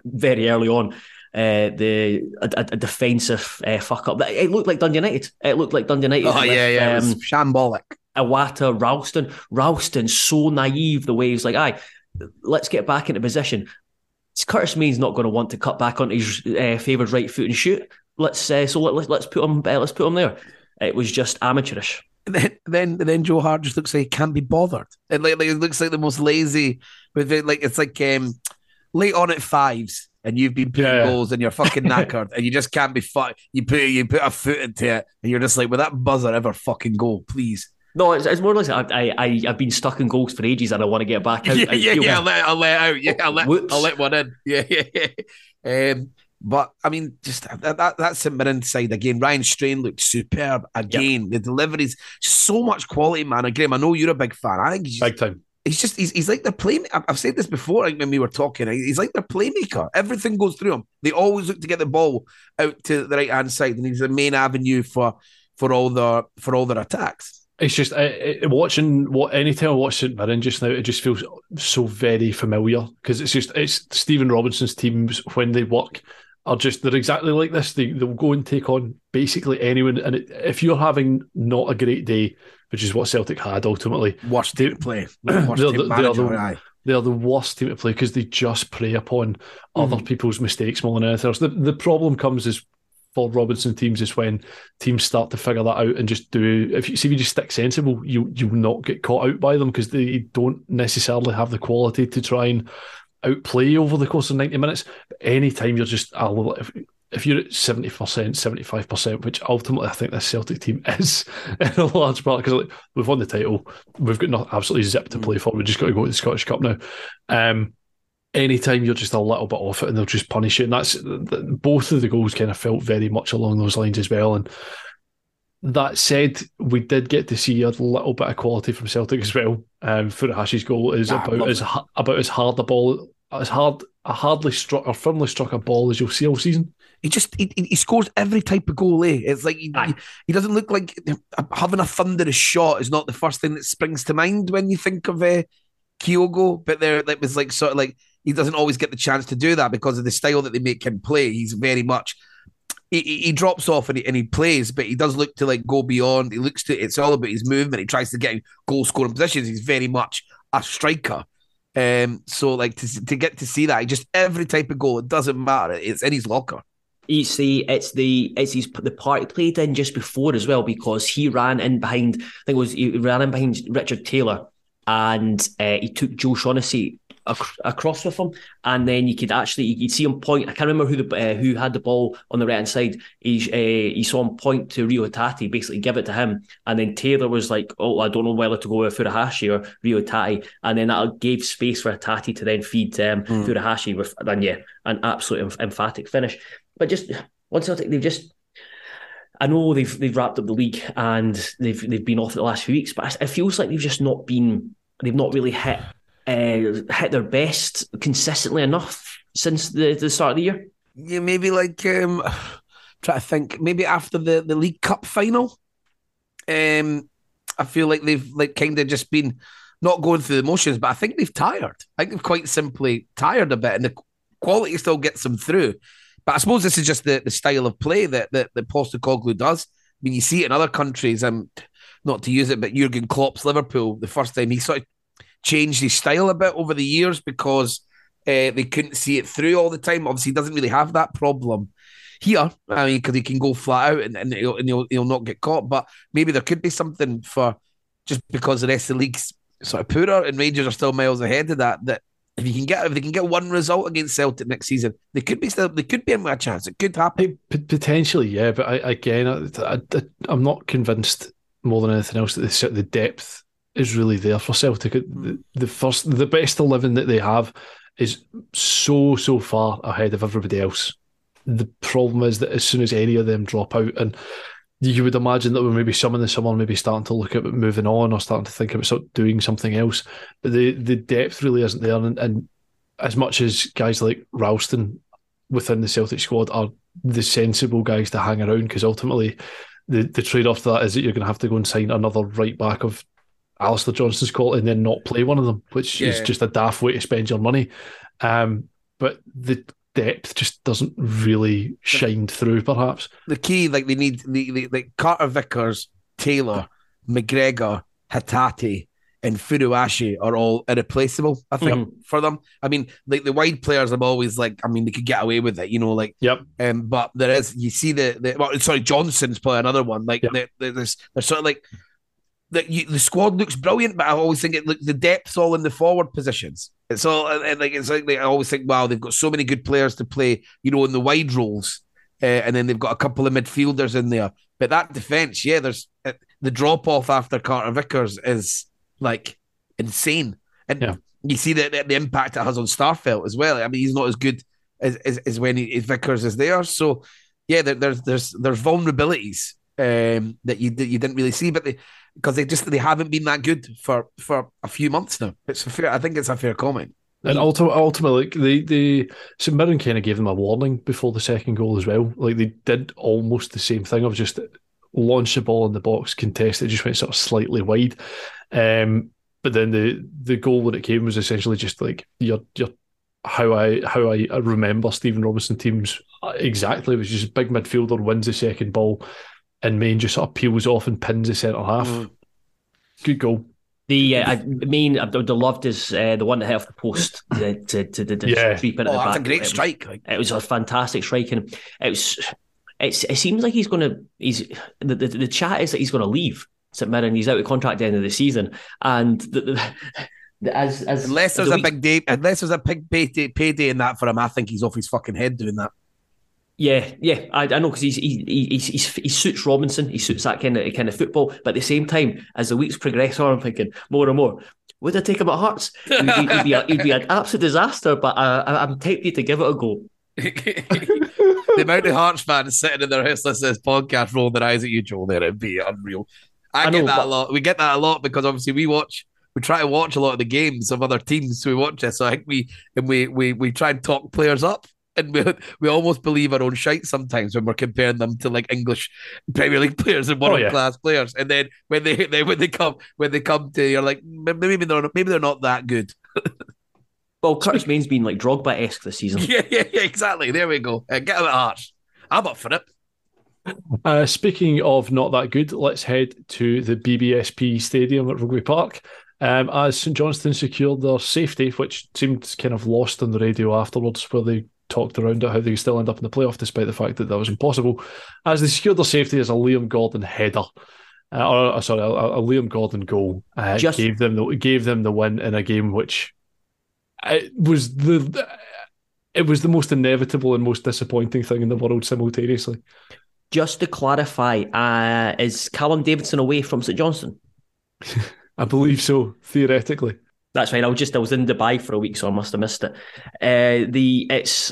Speaker 4: very early on. Uh, the a, a defensive uh, fuck up. It looked like Dundee United. It looked like Dundee United.
Speaker 3: Oh with, yeah, yeah, um, shambolic.
Speaker 4: Iwata, Ralston, Ralston, so naive the way he's like, "Aye, let's get back into position." Curtis Main's not going to want to cut back on his uh, favoured right foot and shoot let's uh, so let, let's put him uh, let's put him there. It was just amateurish.
Speaker 3: Then, then, then Joe Hart just looks like he can't be bothered. It like, like it looks like the most lazy. With it, like it's like um, late on at fives, and you've been putting yeah. goals, and you're fucking knackered, and you just can't be fuck. You put you put a foot into it, and you're just like, "Will that buzzer ever fucking go, please?"
Speaker 4: No, it's, it's more like I, I, I've been stuck in goals for ages and I want to get back out.
Speaker 3: Yeah, yeah, yeah. I'll let, I'll let out. Yeah, I'll let, I'll let one in. Yeah, yeah, yeah. Um, but I mean, just that, that that's St Mirren side again. Ryan Strain looked superb again. Yep. The deliveries, so much quality, man. Again, I know you're a big fan. I think he's
Speaker 2: big time.
Speaker 3: He's just he's, he's like the play. I've said this before like, when we were talking. He's like their playmaker. Everything goes through him. They always look to get the ball out to the right hand side, and he's the main avenue for for all the for all their attacks.
Speaker 2: It's just watching what anytime I watch St Mirren just now, it just feels so very familiar because it's just it's Stephen Robinson's teams when they work are just they're exactly like this. They they'll go and take on basically anyone, and it, if you're having not a great day, which is what Celtic had ultimately,
Speaker 3: Worst team to play. Worst
Speaker 2: they're,
Speaker 3: team
Speaker 2: the, they're, the, they're the worst team to play because they just prey upon other
Speaker 3: Mm-hmm.
Speaker 2: people's mistakes more than anything else. The, the problem comes is for Robinson teams is when teams start to figure that out and just do. If you see, if you just stick sensible, you you will not get caught out by them because they don't necessarily have the quality to try and outplay over the course of ninety minutes. But anytime you're just a little, if, if you're at seventy percent, seventy five percent, which ultimately I think this Celtic team is in a large part because like, we've won the title, we've got not absolutely zip to play for. we've just got to go to the Scottish Cup now. Um, anytime you're just a little bit off it, and they'll just punish you, and that's th- both of the goals kind of felt very much along those lines as well. And that said, we did get to see a little bit of quality from Celtic as well. Um, Furuhashi's goal is
Speaker 3: Ah,
Speaker 2: about as
Speaker 3: it.
Speaker 2: about as hard a ball as hard a hardly struck or firmly struck a ball as you'll see all season.
Speaker 3: He just he, he scores every type of goal. Eh? It's like he, he, he doesn't look like having a thunderous shot is not the first thing that springs to mind when you think of uh, Kyogo. But there, that was like sort of like he doesn't always get the chance to do that because of the style that they make him play. He's very much he, he drops off and he, and he plays, but he does look to like go beyond. He looks to it's all about his movement. He tries to get goal scoring positions. He's very much a striker. Um, so like to to get to see that, just every type of goal, it doesn't matter. It's in his locker.
Speaker 4: You see, it's the it's his the part he played in just before as well because he ran in behind. I think it was he ran in behind Richard Taylor and uh, he took Joe Shaughnessy ac- across with him, and then you could actually you see him point. I can't remember who the uh, who had the ball on the right hand side. He uh, you saw him point to Reo Hatate, basically give it to him, and then Taylor was like, "Oh, I don't know whether to go with Furuhashi or Reo Hatate," and then that gave space for Hatate to then feed um, Furuhashi with, and yeah, an absolute emph- emphatic finish. But just once I think they've just. I know they've they've wrapped up the league and they've they've been off the last few weeks, but it feels like they've just not been they've not really hit uh, hit their best consistently enough since the, the start of the year.
Speaker 3: Yeah, maybe like um try to think. Maybe after the the League Cup final, um, I feel like they've like kind of just been not going through the motions, but I think they've tired. I think they've quite simply tired a bit, and the quality still gets them through. But I suppose this is just the, the style of play that that, that Postecoglou does. I mean, you see it in other countries. Um, not to use it, but Jurgen Klopp's Liverpool, the first time he sort of changed his style a bit over the years because uh, they couldn't see it through all the time. Obviously, he doesn't really have that problem here. I mean, because he can go flat out and, and, he'll, and he'll, he'll not get caught. But maybe there could be something for just because the rest of the league's sort of poorer and Rangers are still miles ahead of that. That if you can get if they can get one result against Celtic next season, they could be still they could be in with a chance. It could happen.
Speaker 2: P- potentially, yeah, but I, again, I, I'm not convinced more than anything else that the, the depth is really there for Celtic. Hmm. The, the first, the best eleven that they have is so so far ahead of everybody else. The problem is that as soon as any of them drop out, and you would imagine that we're maybe some in the summer maybe starting to look at moving on or starting to think about doing something else. But the the depth really isn't there, and, and as much as guys like Ralston within the Celtic squad are the sensible guys to hang around because ultimately the, the trade off to that is that you're going to have to go and sign another right back of Alistair Johnston's quality and then not play one of them, which is just a daft way to spend your money. Um, but the depth just doesn't really shine through, perhaps.
Speaker 3: The key, like they need, the, the, like Carter Vickers, Taylor, McGregor, Hatate, and Furuhashi are all irreplaceable. I think for them. I mean, like the wide players, I'm always like, I mean, they could get away with it, you know, like
Speaker 2: Yep.
Speaker 3: Um, but there is, you see the, the well, sorry, Johnston's play another one. Like
Speaker 2: Yep.
Speaker 3: the, the, there's, there's sort of like the you, the squad looks brilliant, but I always think it look the depth all in the forward positions. It's all and, and, like it's like I always think, wow, they've got so many good players to play, you know, in the wide roles, uh, and then they've got a couple of midfielders in there. But that defense, yeah, there's uh, the drop off after Carter Vickers is like insane, and
Speaker 2: Yeah.
Speaker 3: you see the, the the impact it has on Starfelt as well. I mean, he's not as good as as, as when he, as Vickers is there. So yeah, there, there's there's there's vulnerabilities um, that you that you didn't really see, but they because they just they haven't been that good for for a few months now. It's a fair. I think it's a fair comment.
Speaker 2: And ultimately, ultimately, like, they they St Mirren kind of gave them a warning before the second goal as well. Like they did almost the same thing of just launch the ball in the box, contest it, just went sort of slightly wide. Um, but then the the goal when it came was essentially just like your your how I how I remember Stephen Robinson teams exactly. It was just a big midfielder wins the second ball, and Main just sort of peels off and pins the centre half.
Speaker 3: Mm.
Speaker 2: Good goal.
Speaker 4: The uh, I mean, I would have loved is uh, the one that hit off the post to to, to, to, to
Speaker 2: Yeah.
Speaker 4: sweep into
Speaker 3: Oh,
Speaker 4: the
Speaker 3: that's
Speaker 4: back.
Speaker 3: a great
Speaker 4: It was-
Speaker 3: strike.
Speaker 4: It was a fantastic strike, and it was. It's, it seems like he's going to. He's the, the the chat is that he's going to leave St Mirren. He's out of contract at the end of the season, and the, the, the, as as
Speaker 3: unless there's
Speaker 4: the
Speaker 3: a
Speaker 4: week-
Speaker 3: big day, unless there's a big payday, payday in that for him, I think he's off his fucking head doing that.
Speaker 4: Yeah, yeah, I, I know because he's he, he, he's, he's, he suits Robinson, he suits that kind of kind of football. But at the same time, as the weeks progress on, I'm thinking more and more. Would I take him at Hearts? He'd be, he'd be, a, he'd be an absolute disaster. But uh, I, I'm tempted to give it a go.
Speaker 3: the amount of Hearts fans sitting in their house listening to this podcast rolling their eyes at you, Joel, there it'd be unreal. I,
Speaker 4: I
Speaker 3: get
Speaker 4: know,
Speaker 3: that
Speaker 4: but-
Speaker 3: a lot. We get that a lot because obviously we watch, we try to watch a lot of the games of other teams. So we watch this. So I think we and we we we try and talk players up. And we, we almost believe our own shite sometimes when we're comparing them to like English Premier League players and world
Speaker 2: yeah.
Speaker 3: class players. And then when they, they when they come when they come to you're like maybe they're not, maybe they're not that good.
Speaker 4: Well, Curtis Main's been like Drogba esque this season.
Speaker 3: Yeah, yeah, yeah, exactly. There we go. Uh, get him at Hearts. I'm up for it.
Speaker 2: Uh, speaking of not that good, let's head to the BBSP Stadium at Rugby Park. Um, as St Johnstone secured their safety, which seemed kind of lost on the radio afterwards, where they talked around it how they still end up in the playoff despite the fact that that was impossible. As they secured their safety as a Liam Gordon header, uh, or uh, sorry, a, a Liam Gordon goal, uh,
Speaker 4: Just-
Speaker 2: gave them the gave them the win in a game which it was the it was the most inevitable and most disappointing thing in the world simultaneously.
Speaker 4: Just to clarify, uh, is Callum Davidson away from St Johnstone?
Speaker 2: I believe so, theoretically.
Speaker 4: That's right. I was just I was in Dubai for a week, so I must have missed it. Uh, the it's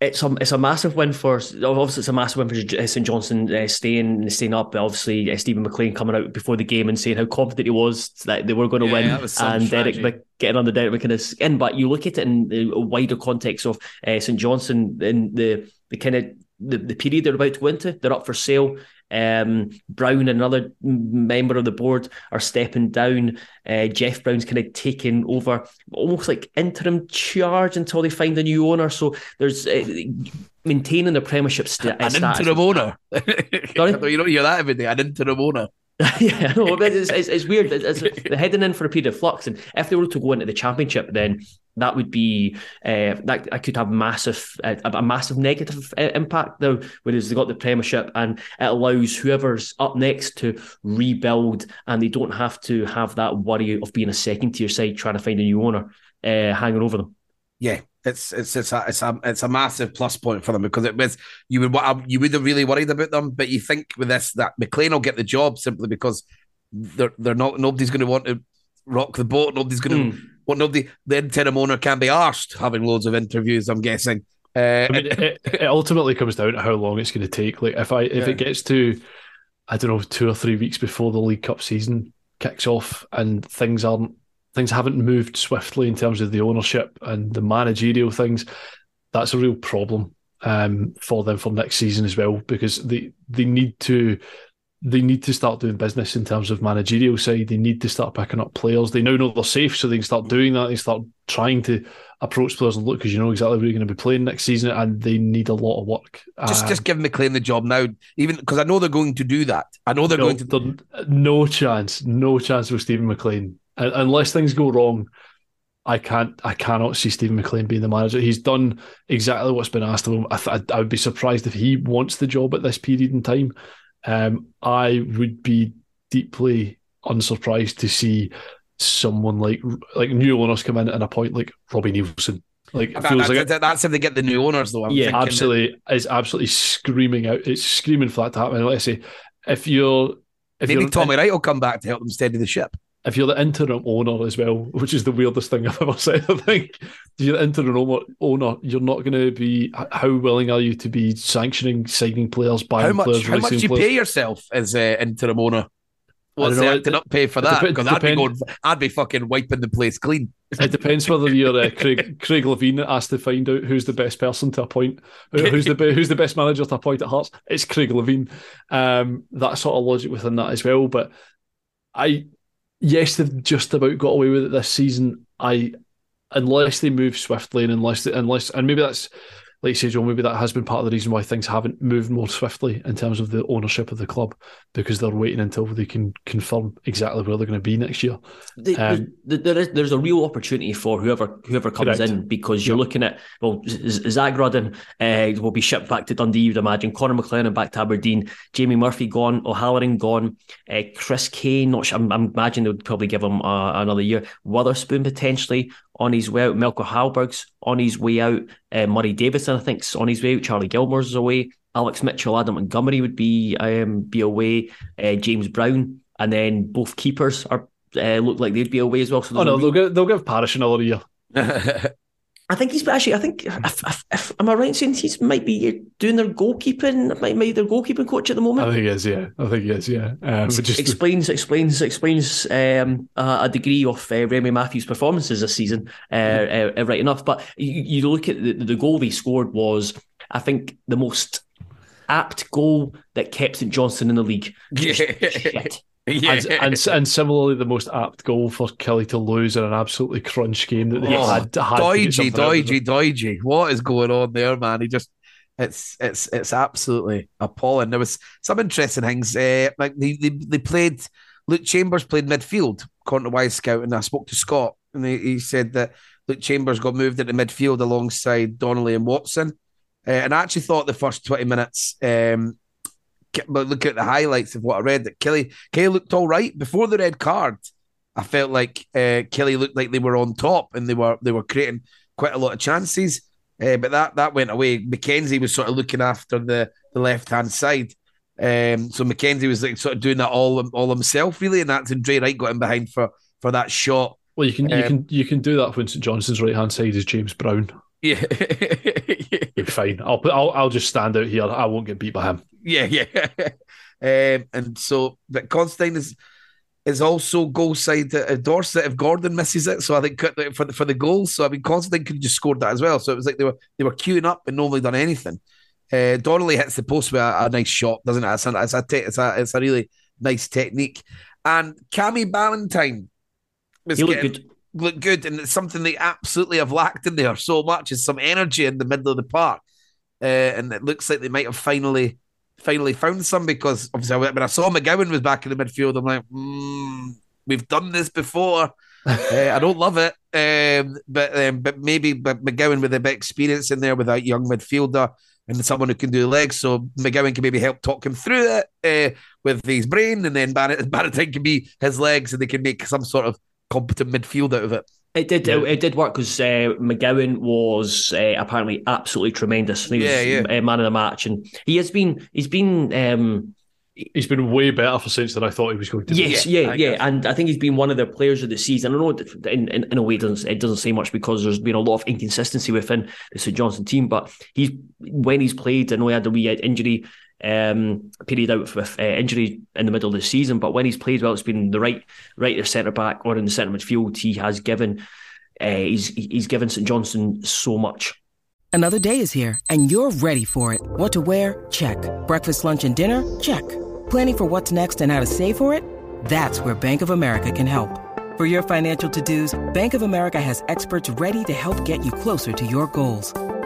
Speaker 4: it's a it's a massive win for obviously it's a massive win for St Johnstone uh, staying staying up. Obviously, uh, Steven MacLean coming out before the game and saying how confident he was that they were going to
Speaker 3: Yeah,
Speaker 4: win,
Speaker 3: that was some
Speaker 4: and Derek. Mc, getting under Derek McInnes skin. But you look at it in the wider context of uh, St Johnstone in the the kind of the, the period they're about to go into. They're up for sale. Um, Brown and another member of the board are stepping down. Uh, Jeff Brown's kind of taking over, almost like interim charge until they find a new owner. So there's uh, maintaining the Premiership st-
Speaker 3: An
Speaker 4: status.
Speaker 3: interim owner.
Speaker 4: Sorry?
Speaker 3: you don't hear that every day. An interim owner.
Speaker 4: yeah, no, it's, it's, it's weird. It's, it's, they're heading in for a period of flux, and if they were to go into the championship, then that would be uh, that I could have massive uh, a massive negative uh, impact. Though, whereas they got the Premiership, and it allows whoever's up next to rebuild, and they don't have to have that worry of being a second tier side trying to find a new owner uh, hanging over them.
Speaker 3: Yeah, it's it's it's a it's a it's a massive plus point for them because it was you would you would have really worried about them, but you think with this that MacLean will get the job simply because they're they're not nobody's going to want to rock the boat. Nobody's going to
Speaker 4: Mm.
Speaker 3: Want nobody. The interim owner can be asked having loads of interviews. I'm guessing. Uh,
Speaker 2: I mean, it, it ultimately comes down to how long it's going to take. Like, if I if
Speaker 3: Yeah.
Speaker 2: it gets to, I don't know, two or three weeks before the League Cup season kicks off, and things aren't things haven't moved swiftly in terms of the ownership and the managerial things, that's a real problem um, for them for next season as well because they they need to they need to start doing business in terms of managerial side. They need to start picking up players. They now know they're safe, so they can start doing that. They start trying to approach players and look because you know exactly where you're going to be playing next season, and they need a lot of work.
Speaker 3: just
Speaker 2: Um,
Speaker 3: just give MacLean the job now, even because I know they're going to do that. I know they're
Speaker 2: no,
Speaker 3: going to.
Speaker 2: no chance, no chance with Steven MacLean unless things go wrong. I can't, I cannot see Steven MacLean being the manager. He's done exactly what's been asked of him. I, th- I would be surprised if he wants the job at this period in time. Um, I would be deeply unsurprised to see someone like like new owners come in and appoint like Robbie Neilson. Like it
Speaker 3: That-
Speaker 2: feels
Speaker 3: that-
Speaker 2: like
Speaker 3: that- that's if they get the new owners, though. I'm
Speaker 4: Yeah,
Speaker 3: that-
Speaker 2: absolutely is absolutely screaming out. It's screaming for that to happen. Like I say, if you're if
Speaker 3: Maybe
Speaker 2: you're
Speaker 3: Tommy Wright will come back to help them steady the ship.
Speaker 2: If you're the interim owner as well, which is the weirdest thing I've ever said, I think if you're the interim owner, you're not going to be. How willing are you to be sanctioning signing players, buying
Speaker 3: How much?
Speaker 2: players,
Speaker 3: How much do you
Speaker 2: players?
Speaker 3: pay yourself as uh, interim owner? What's the acting up pay for that? Because I'd be going. I'd be fucking wiping the place clean.
Speaker 2: It depends whether you're uh, Craig Craig Levein asked to find out who's the best person to appoint, who's the be- who's the best manager to appoint at Hearts. It's Craig Levein. Um, that sort of logic within that as well. But I, yes, they've just about got away with it this season. I, unless they move swiftly and unless unless and maybe that's like you say, Joe, maybe that has been part of the reason why things haven't moved more swiftly in terms of the ownership of the club because they're waiting until they can confirm exactly where they're going to be next year. Um,
Speaker 4: the, there is, there's a real opportunity for whoever whoever comes
Speaker 2: Correct.
Speaker 4: in because you're looking at well, Zak Rudden uh, will be shipped back to Dundee. You'd imagine Connor McLennan back to Aberdeen, Jamie Murphy gone, O'Halloran gone, uh, Chris Kane. Not sure, I'm, I'm imagining they would probably give him uh, another year. Witherspoon potentially on his way out. Melker Hallberg's on his way out. Uh, Murray Davidson I think's on his way out. Charlie Gilmour's away. Alex Mitchell, Adam Montgomery would be um, be away. Uh, James Brown, and then both keepers are uh, look like they'd be away as well. So
Speaker 2: Oh
Speaker 4: there's a
Speaker 2: no,
Speaker 4: real-
Speaker 2: they'll give, they'll give Parish another year.
Speaker 4: I think he's actually. I think. If, if, if, am I right in saying he's might be doing their goalkeeping? Might be their goalkeeping coach at the moment.
Speaker 2: I think he is, yeah. I think he is, yeah. Um, just
Speaker 4: explains explains explains um, a, a degree of uh, Remy Matthews' performances this season, uh, uh, right enough. But you, you look at the, the goal they scored was, I think, the most apt goal that kept St Johnstone in the league. Just shit.
Speaker 3: Yeah.
Speaker 2: and, and and similarly, the most apt goal for Killie to lose in an absolutely crunch game that they
Speaker 3: Oh,
Speaker 2: had, had to get
Speaker 3: Doidgy,
Speaker 2: something out of it.
Speaker 3: doidgy, doidgy. What is going on there, man? He just it's it's it's absolutely appalling. There was some interesting things. Uh, like they, they they played Luke Chambers played midfield, according to Wyscout, and I spoke to Scott, and he, he said that Luke Chambers got moved into midfield alongside Donnelly and Watson. Uh, and I actually thought the first twenty minutes. Um, but look at the highlights of what I read that Killie Killie looked all right before the red card. I felt like uh, Killie looked like they were on top and they were they were creating quite a lot of chances. Uh, but that that went away. Mackenzie was sort of looking after the, the left hand side. Um, so Mackenzie was like sort of doing that all all himself really, and that's and Drey Wright got him behind for for that shot.
Speaker 2: Well, you can you
Speaker 3: Um,
Speaker 2: can you can do that when St Johnstone's right hand side is James Brown.
Speaker 3: Yeah,
Speaker 2: You're fine. I'll put I'll I'll just stand out here. I won't get beat by him.
Speaker 3: yeah, yeah. um, and so, but Constantine is is also goal side at Dorsett if Gordon misses it. So I think for the, for the goals. So I mean, Constantine could have just scored that as well. So it was like they were they were queuing up and normally done anything. Uh, Donnelly hits the post with a, a nice shot, doesn't it? It's a, it's a, te- it's a it's a really nice technique. And Cammy Ballantyne was
Speaker 4: He looked
Speaker 3: getting-
Speaker 4: good.
Speaker 3: Look good, and it's something they absolutely have lacked in there so much is some energy in the middle of the park, uh, and it looks like they might have finally finally found some because obviously when I saw McGowan was back in the midfield, I'm like, mm, we've done this before. uh, I don't love it, um, but um, but maybe but McGowan with a bit of experience in there with that young midfielder and someone who can do legs, so McGowan can maybe help talk him through it uh, with his brain, and then Barrett Barrett can be his legs, and they can make some sort of competent midfield out of it.
Speaker 4: It did.
Speaker 2: Yeah.
Speaker 4: It, it did work because uh, McGowan was uh, apparently absolutely tremendous. He was
Speaker 3: Yeah, yeah.
Speaker 4: uh, man of the match, and he has been. He's been. Um,
Speaker 2: He's been way better for Saints than I thought he was going to. be.
Speaker 4: yes,
Speaker 3: Yeah,
Speaker 4: yeah,
Speaker 3: I
Speaker 4: yeah,
Speaker 3: guess.
Speaker 4: and I think he's been one of the players of the season. I know in, in, in a way it doesn't it doesn't say much because there's been a lot of inconsistency within the St Johnstone team, but he's when he's played. I know he had a wee injury um, period out with uh, injury in the middle of the season, but when he's played well, it's been the right right centre back or in the centre midfield. He has given. Uh, he's he's given St Johnstone so much.
Speaker 6: Another day is here, and you're ready for it. What to wear? Check. Breakfast, lunch, and dinner? Check. Planning for what's next and how to save for it? That's where Bank of America can help. For your financial to dos, Bank of America has experts ready to help get you closer to your goals.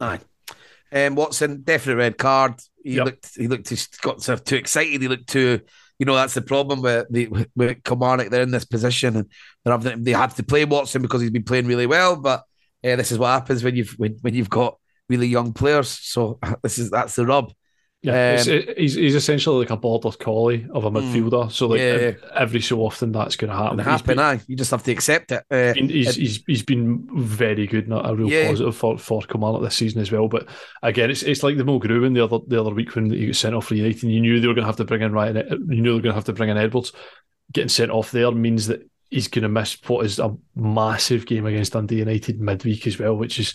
Speaker 3: Aye. Um, Watson, definitely red card. He
Speaker 2: Yep.
Speaker 3: looked, he looked, just got sort of too excited. He looked too, you know, that's the problem with the with, with Kilmarnock. They're in this position and they're having, they have to play Watson because he's been playing really well. But uh, this is what happens when you've when, when you've got really young players. So this is that's the rub.
Speaker 2: Yeah,
Speaker 3: Um,
Speaker 2: it's- he's he's essentially like a border collie of a midfielder. So like.
Speaker 3: Yeah.
Speaker 2: ev- every so often that's going to happen.
Speaker 3: Happen, aye. You just have to accept it. Uh,
Speaker 2: been, he's,
Speaker 3: it-
Speaker 2: he's he's been very good, not a real
Speaker 3: Yeah.
Speaker 2: positive for for Kilmarnock this season as well. But again, it's it's like the Mo Gruen the other the other week when he got sent off for United. and You knew they were going to have to bring in Ryan. You knew they were going to have to bring in Edwards. Getting sent off there means that he's going to miss what is a massive game against Dundee United midweek as well, which is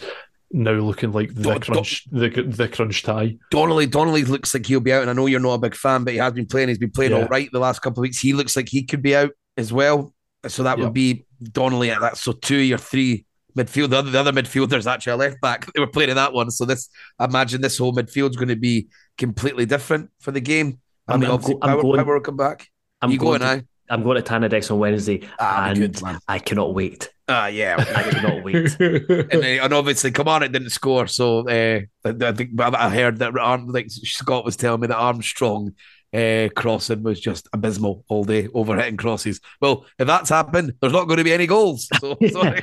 Speaker 2: now looking like the
Speaker 3: Don't- don't-
Speaker 2: crunch the the crunch tie.
Speaker 3: Donnelly, Donnelly looks like he'll be out, and I know you're not a big fan, but he has been playing. He's been playing
Speaker 2: Yeah.
Speaker 3: all right the last couple of weeks. He looks like he could be out as well. So that
Speaker 2: Yeah.
Speaker 3: would be Donnelly at that. So two or three midfield. The other, the other midfielder's actually a left back. They were playing in that one. So this, I imagine this whole midfield's going to be completely different for the game. I
Speaker 4: I'm-
Speaker 3: mean,
Speaker 4: I'm
Speaker 3: obviously,
Speaker 4: go- I'm
Speaker 3: Power,
Speaker 4: going-
Speaker 3: Power will come back.
Speaker 4: I'm
Speaker 3: you going,
Speaker 4: to,
Speaker 3: now?
Speaker 4: I'm going to Tannadice on Wednesday,
Speaker 3: Ah,
Speaker 4: and
Speaker 3: good.
Speaker 4: I cannot wait.
Speaker 3: Ah, yeah.
Speaker 4: I cannot wait.
Speaker 3: and, uh, and obviously, come on, it didn't score. So uh, I I think I heard that Arm, like Scott was telling me that Armstrong uh, crossing was just abysmal all day, over hitting crosses. Well, if that's happened, there's not going to be any goals. So, so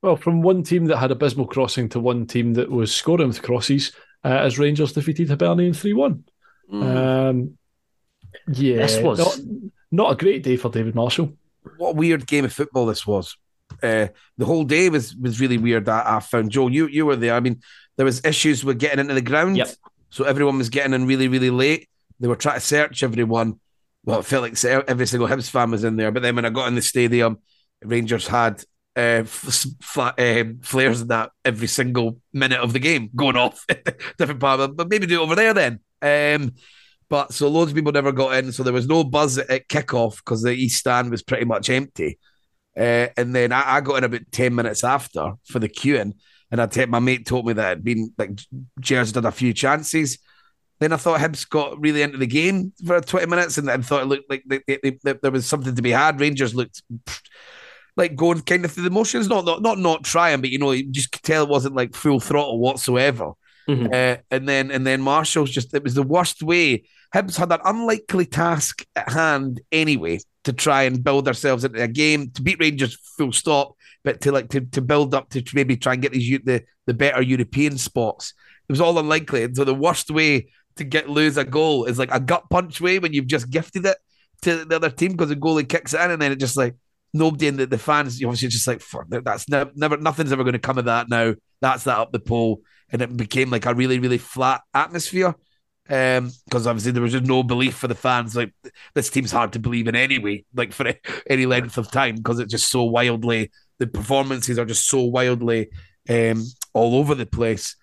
Speaker 2: Well, from one team that had abysmal crossing to one team that was scoring with crosses, uh, as Rangers defeated Hibernian 3 1. Um, yeah,
Speaker 4: This was-
Speaker 2: not, not a great day for David Marshall.
Speaker 3: what a weird game of football this was. Uh, the whole day was was really weird. I, I found Joe, you you were there. I mean, there was issues with getting into the ground,
Speaker 4: Yep.
Speaker 3: so everyone was getting in really really late. They were trying to search everyone. Well, it felt like every single Hibs fan was in there. But then when I got in the stadium, Rangers had uh, uh, flares in that every single minute of the game going off. Different part, of but maybe do it over there then. Um, but so loads of people never got in, so there was no buzz at, at kickoff because the east stand was pretty much empty. Uh, and then I, I got in about ten minutes after for the queuing, and I take my mate told me that it'd been like Jers had a few chances. Then I thought Hibs got really into the game for 20 minutes and I thought it looked like they, they, they, there was something to be had. Rangers looked pfft, like going kind of through the motions, not not not, not trying, but you know, you just could tell it wasn't like full throttle whatsoever.
Speaker 4: Mhm.
Speaker 3: Uh, and then and then Marshall's just it was the worst way. Hibs had an unlikely task at hand anyway to try and build ourselves into a game to beat Rangers full stop, but to like to, to build up to maybe try and get these the the better European spots. It was all unlikely. And so the worst way to get lose a goal is like a gut punch way when you've just gifted it to the other team because the goalie kicks it in and then it just like nobody in the, the fans obviously just like "Fuck, that's never, never nothing's ever going to come of that now. That's that up the pole. And it became like a really, really flat atmosphere. Um, because obviously there was just no belief for the fans. Like this team's hard to believe in anyway, like for any length of time, because it's just so wildly the performances are just so wildly um all over the place.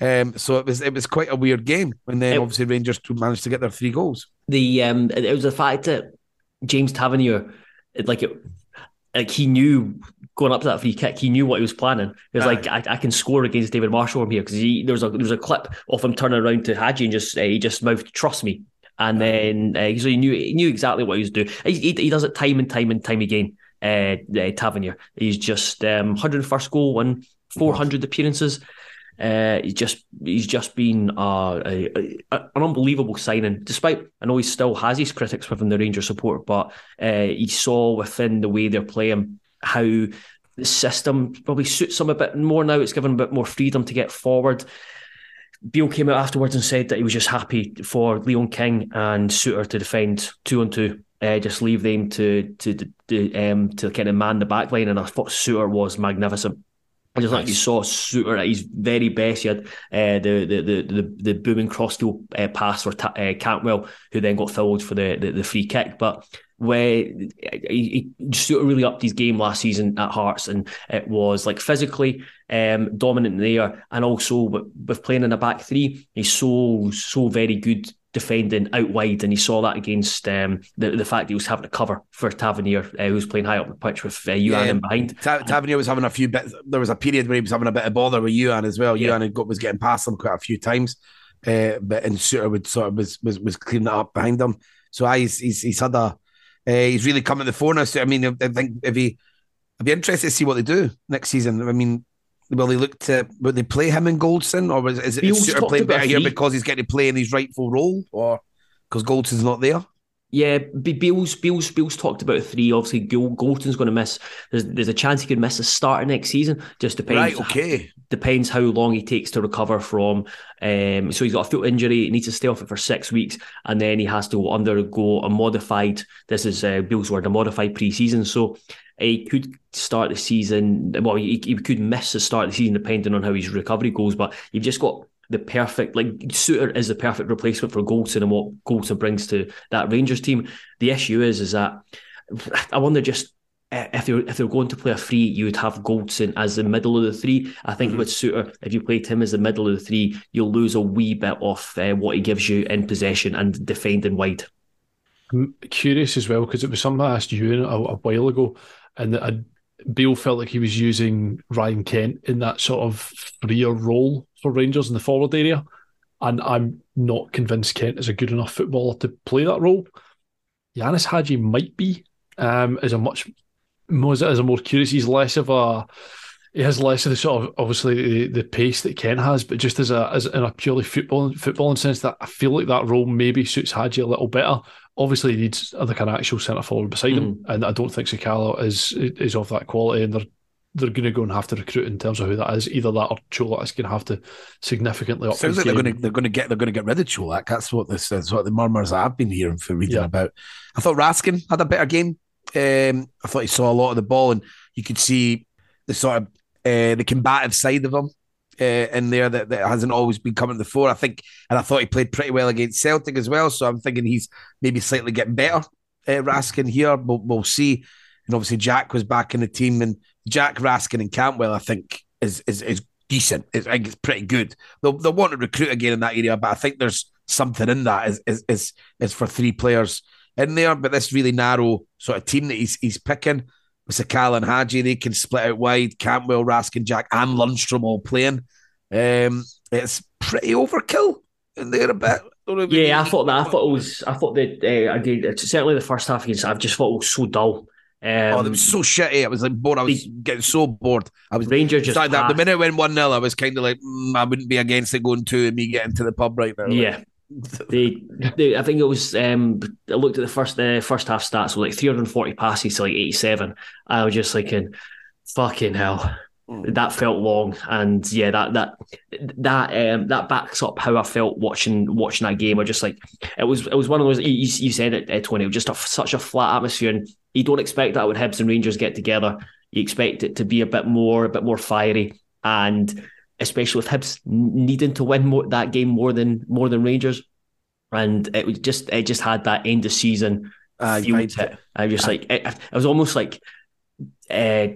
Speaker 3: Um, so it was it was quite a weird game, and then
Speaker 4: It-
Speaker 3: obviously Rangers managed to get their three goals.
Speaker 4: the um it was the fact that James Tavernier like it like he knew going up to that free kick he knew what he was planning. He was like I, I can score against David Marshall from here because he there was a there was a clip of him turning around to Hagi and just uh, he just mouthed trust me. And then uh, so he knew he knew exactly what he was doing. He, he, he does it time and time and time again uh, uh Tavernier. He's just um 101st goal and 400 appearances. Uh, he's just he's just been uh, a, a, an unbelievable signing. Despite I know he still has his critics within the Rangers support, but uh, he saw within the way they're playing how the system probably suits him a bit more now. It's given him a bit more freedom to get forward. Beale came out afterwards and said that he was just happy for Leon King and Souttar to defend two on two. Uh, just leave them to to to um to kind of man the back line, and I thought Souttar was magnificent. I just like you saw Souttar at his very best. He had uh, the, the the the the booming crossfield uh, pass for Ta- uh, Cantwell, who then got fouled for the, the, the free kick. But where he, he Souttar really upped his game last season at Hearts, and it was like physically um, dominant there, and also with, with playing in a back three, he's so so very good defending out wide, and he saw that against um, the the fact he was having to cover for Tavernier, uh, who was playing high up the pitch with uh, Youan in behind.
Speaker 3: Ta- Tavernier was having a few bits. There was a period where he was having a bit of bother with Youan as well.
Speaker 4: Yeah.
Speaker 3: Got, was getting past him quite a few times, uh, but and Souttar would sort of was was, was cleaning it up behind him. So I, he's, he's he's had a uh, he's really come to the fore now. So I mean, I think if he, I'd be interested to see what they do next season. I mean. Will they look to? Will they play him in Goldson, or is, is it
Speaker 4: Souttar
Speaker 3: playing better here because he's getting to play in his rightful role, or because Goldson's not there?
Speaker 4: Yeah, B- Beale's, Beale's, Beale's talked about three. Obviously, Gol- Goldson's going to miss. There's, there's a chance he could miss the start of next season. Just depends.
Speaker 3: Right, okay.
Speaker 4: Depends how long he takes to recover from. Um, so he's got a foot injury, he needs to stay off it for six weeks, and then he has to undergo a modified. This is uh, Beale's word, a modified pre-season. So he could start the season. Well, he, he could miss the start of the season depending on how his recovery goes. But you've just got the perfect like Souttar is the perfect replacement for Goldson and what Goldson brings to that Rangers team. The issue is is that I wonder just eh, if they're if they're going to play a three, you would have Goldson as the middle of the three. I think mm-hmm. with Souttar, if you played him as the middle of the three, you'll lose a wee bit of uh, what he gives you in possession and defending wide.
Speaker 2: I'm curious as well because it was something I asked you a, a while ago, and I, Beale felt like he was using Ryan Kent in that sort of freer role for Rangers in the forward area. And I'm not convinced Kent is a good enough footballer to play that role. Ianis Hagi might be, um, is a much more as a more curious. He's less of a he has less of the sort of obviously the, the pace that Ken has, but just as a as in a purely football footballing sense, that I feel like that role maybe suits Hagi a little better. Obviously, he needs like an actual centre forward beside mm. him, and I don't think Sakala is is of that quality, and they're they're going to go and have to recruit in terms of who that is. Either that or Čolak is going to have to significantly up.
Speaker 3: Sounds like they're going to they're going to get they're going to get rid of Čolak. That's what this is. What the murmurs I've been hearing for reading yeah. about. I thought Raskin had a better game. Um, I thought he saw a lot of the ball, and you could see the sort of uh, the combative side of him uh, in there that, that hasn't always been coming to the fore. I think, and I thought he played pretty well against Celtic as well. So I'm thinking he's maybe slightly getting better. Uh, Raskin here, we'll, we'll see. And obviously Jack was back in the team, and Jack Raskin and Cantwell, I think, is is is decent. I think it's pretty good. They'll they'll want to recruit again in that area, but I think there's something in that is is is, is for three players in there. But this really narrow sort of team that he's he's picking with Sakala and Hagi, they can split out wide. Cantwell, Raskin, Jack, and Lundstram all playing. Um, it's pretty overkill in there a bit.
Speaker 4: Yeah, I thought that. I thought it was. I thought that uh, again, certainly the first half against. I've just thought it was so dull.
Speaker 3: Um, oh, it was so shitty. I was like bored. I was the, getting so bored. I was
Speaker 4: Rangers just
Speaker 3: that, the minute it went one 0 I was kind of like, mm, I wouldn't be against it going two and me getting to the pub right now.
Speaker 4: Yeah. They, they, I think it was. Um, I looked at the first uh, first half stats. Like 340 passes to like 87. I was just thinking, fucking hell, mm. that felt long. And yeah, that that that um, that backs up how I felt watching watching that game. I just like it was it was one of those. You, you said it, uh, Tony. It was just a, such a flat atmosphere, and you don't expect that when Hibs and Rangers get together. You expect it to be a bit more, a bit more fiery, and especially with Hibs needing to win more, that game more than more than Rangers, and it was just it just had that end of season uh, feel to it. I was just like it, it was almost like, uh,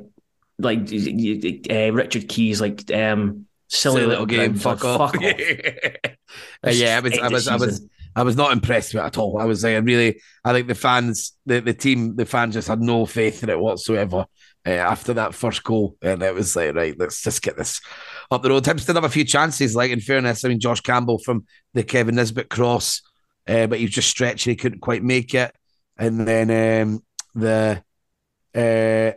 Speaker 4: like uh, Richard Keys, like um, silly,
Speaker 3: silly little game, fuck off. Fuck off. uh, yeah, I was, I was, I was. I was not impressed with it at all. I was saying, really, I think the fans, the, the team, the fans just had no faith in it whatsoever uh, after that first goal. And it was like, right, let's just get this up the road. Hibs did have a few chances, like in fairness. I mean, Josh Campbell from the Kevin Nisbet cross, uh, but he was just stretching, he couldn't quite make it. And then um, the. Uh,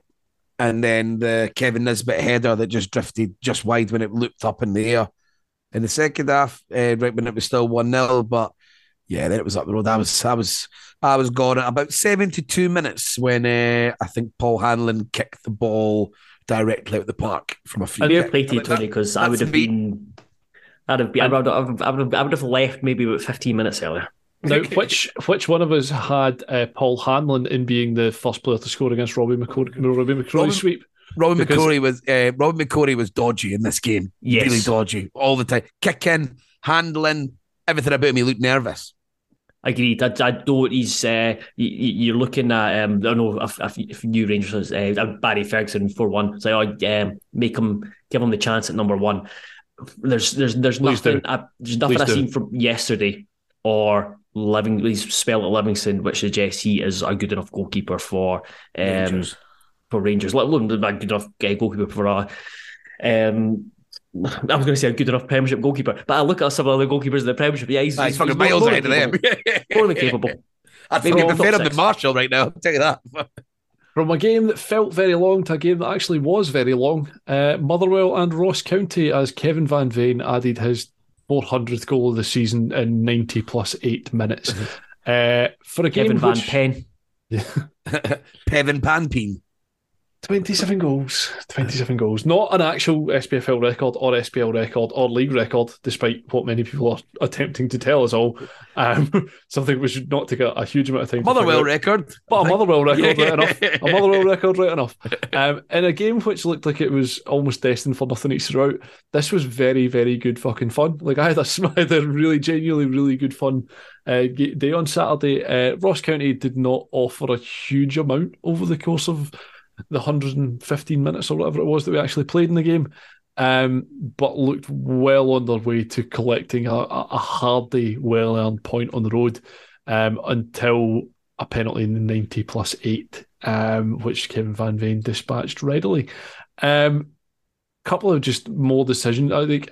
Speaker 3: and then the Kevin Nisbet header that just drifted just wide when it looped up in the air in the second half, right when it was still 1 0. But yeah, then it was up the road. I was, I was, I was gone at about seventy-two minutes when uh, I think Paul Hanlon kicked the ball directly out of the park from a free.
Speaker 4: I'd have played Tony because I would have been. I'd have been. I would have, I would have, I would have left maybe about fifteen minutes earlier.
Speaker 2: Now, which which one of us had uh, Paul Hanlon in being the first player to score against Robbie McCrorie, Robbie McCrorie sweep?
Speaker 3: Robin because... McCrorie was uh, Robin McCrorie was dodgy in this game. Yes. Really dodgy all the time. Kicking, handling, everything about me looked nervous.
Speaker 4: Agreed. I, I don't. He's uh, you, are looking at. Um, I don't know if, if, if new Rangers uh, Barry Ferguson for one. So I um, make him give him the chance at number one. There's there's there's Please nothing. I, there's nothing Please I've do. seen from yesterday or Living. He's spelled at Livingston, which suggests he is a good enough goalkeeper for um, Rangers. for Rangers. Let alone a good enough uh, goalkeeper for uh, um, I was going to say a good enough Premiership goalkeeper, but I look at some of the other goalkeepers in the Premiership. Yeah, he's,
Speaker 3: he's, he's fucking miles ahead of them.
Speaker 4: more than capable.
Speaker 3: I think he'd be better than Marshall right now. I'll tell you that.
Speaker 2: From a game that felt very long to a game that actually was very long, uh, Motherwell and Ross County as Kevin Van Veen added his 400th goal of the season in 90 plus eight minutes. uh, for a
Speaker 4: Kevin
Speaker 2: game
Speaker 4: Van
Speaker 2: which,
Speaker 4: Pen.
Speaker 3: Yeah. Pevin Panpin.
Speaker 2: 27 goals. 27 goals. Not an actual SPFL record or SPL record or league record, despite what many people are attempting to tell us all. Um, something which should not take a, a huge amount of time.
Speaker 3: Motherwell record.
Speaker 2: But a Motherwell record, right enough. A Motherwell record, right enough. Um, in a game which looked like it was almost destined for nothing each throughout, this was very, very good fucking fun. Like I had a, I had a really genuinely, really good fun uh, day on Saturday. Uh, Ross County did not offer a huge amount over the course of the 115 minutes or whatever it was that we actually played in the game. Um, but looked well on their way to collecting a, a a hardy, well earned point on the road um, until a penalty in the 90 plus eight, um, which Kevin Van Veen dispatched readily. Um, couple of just more decisions. I think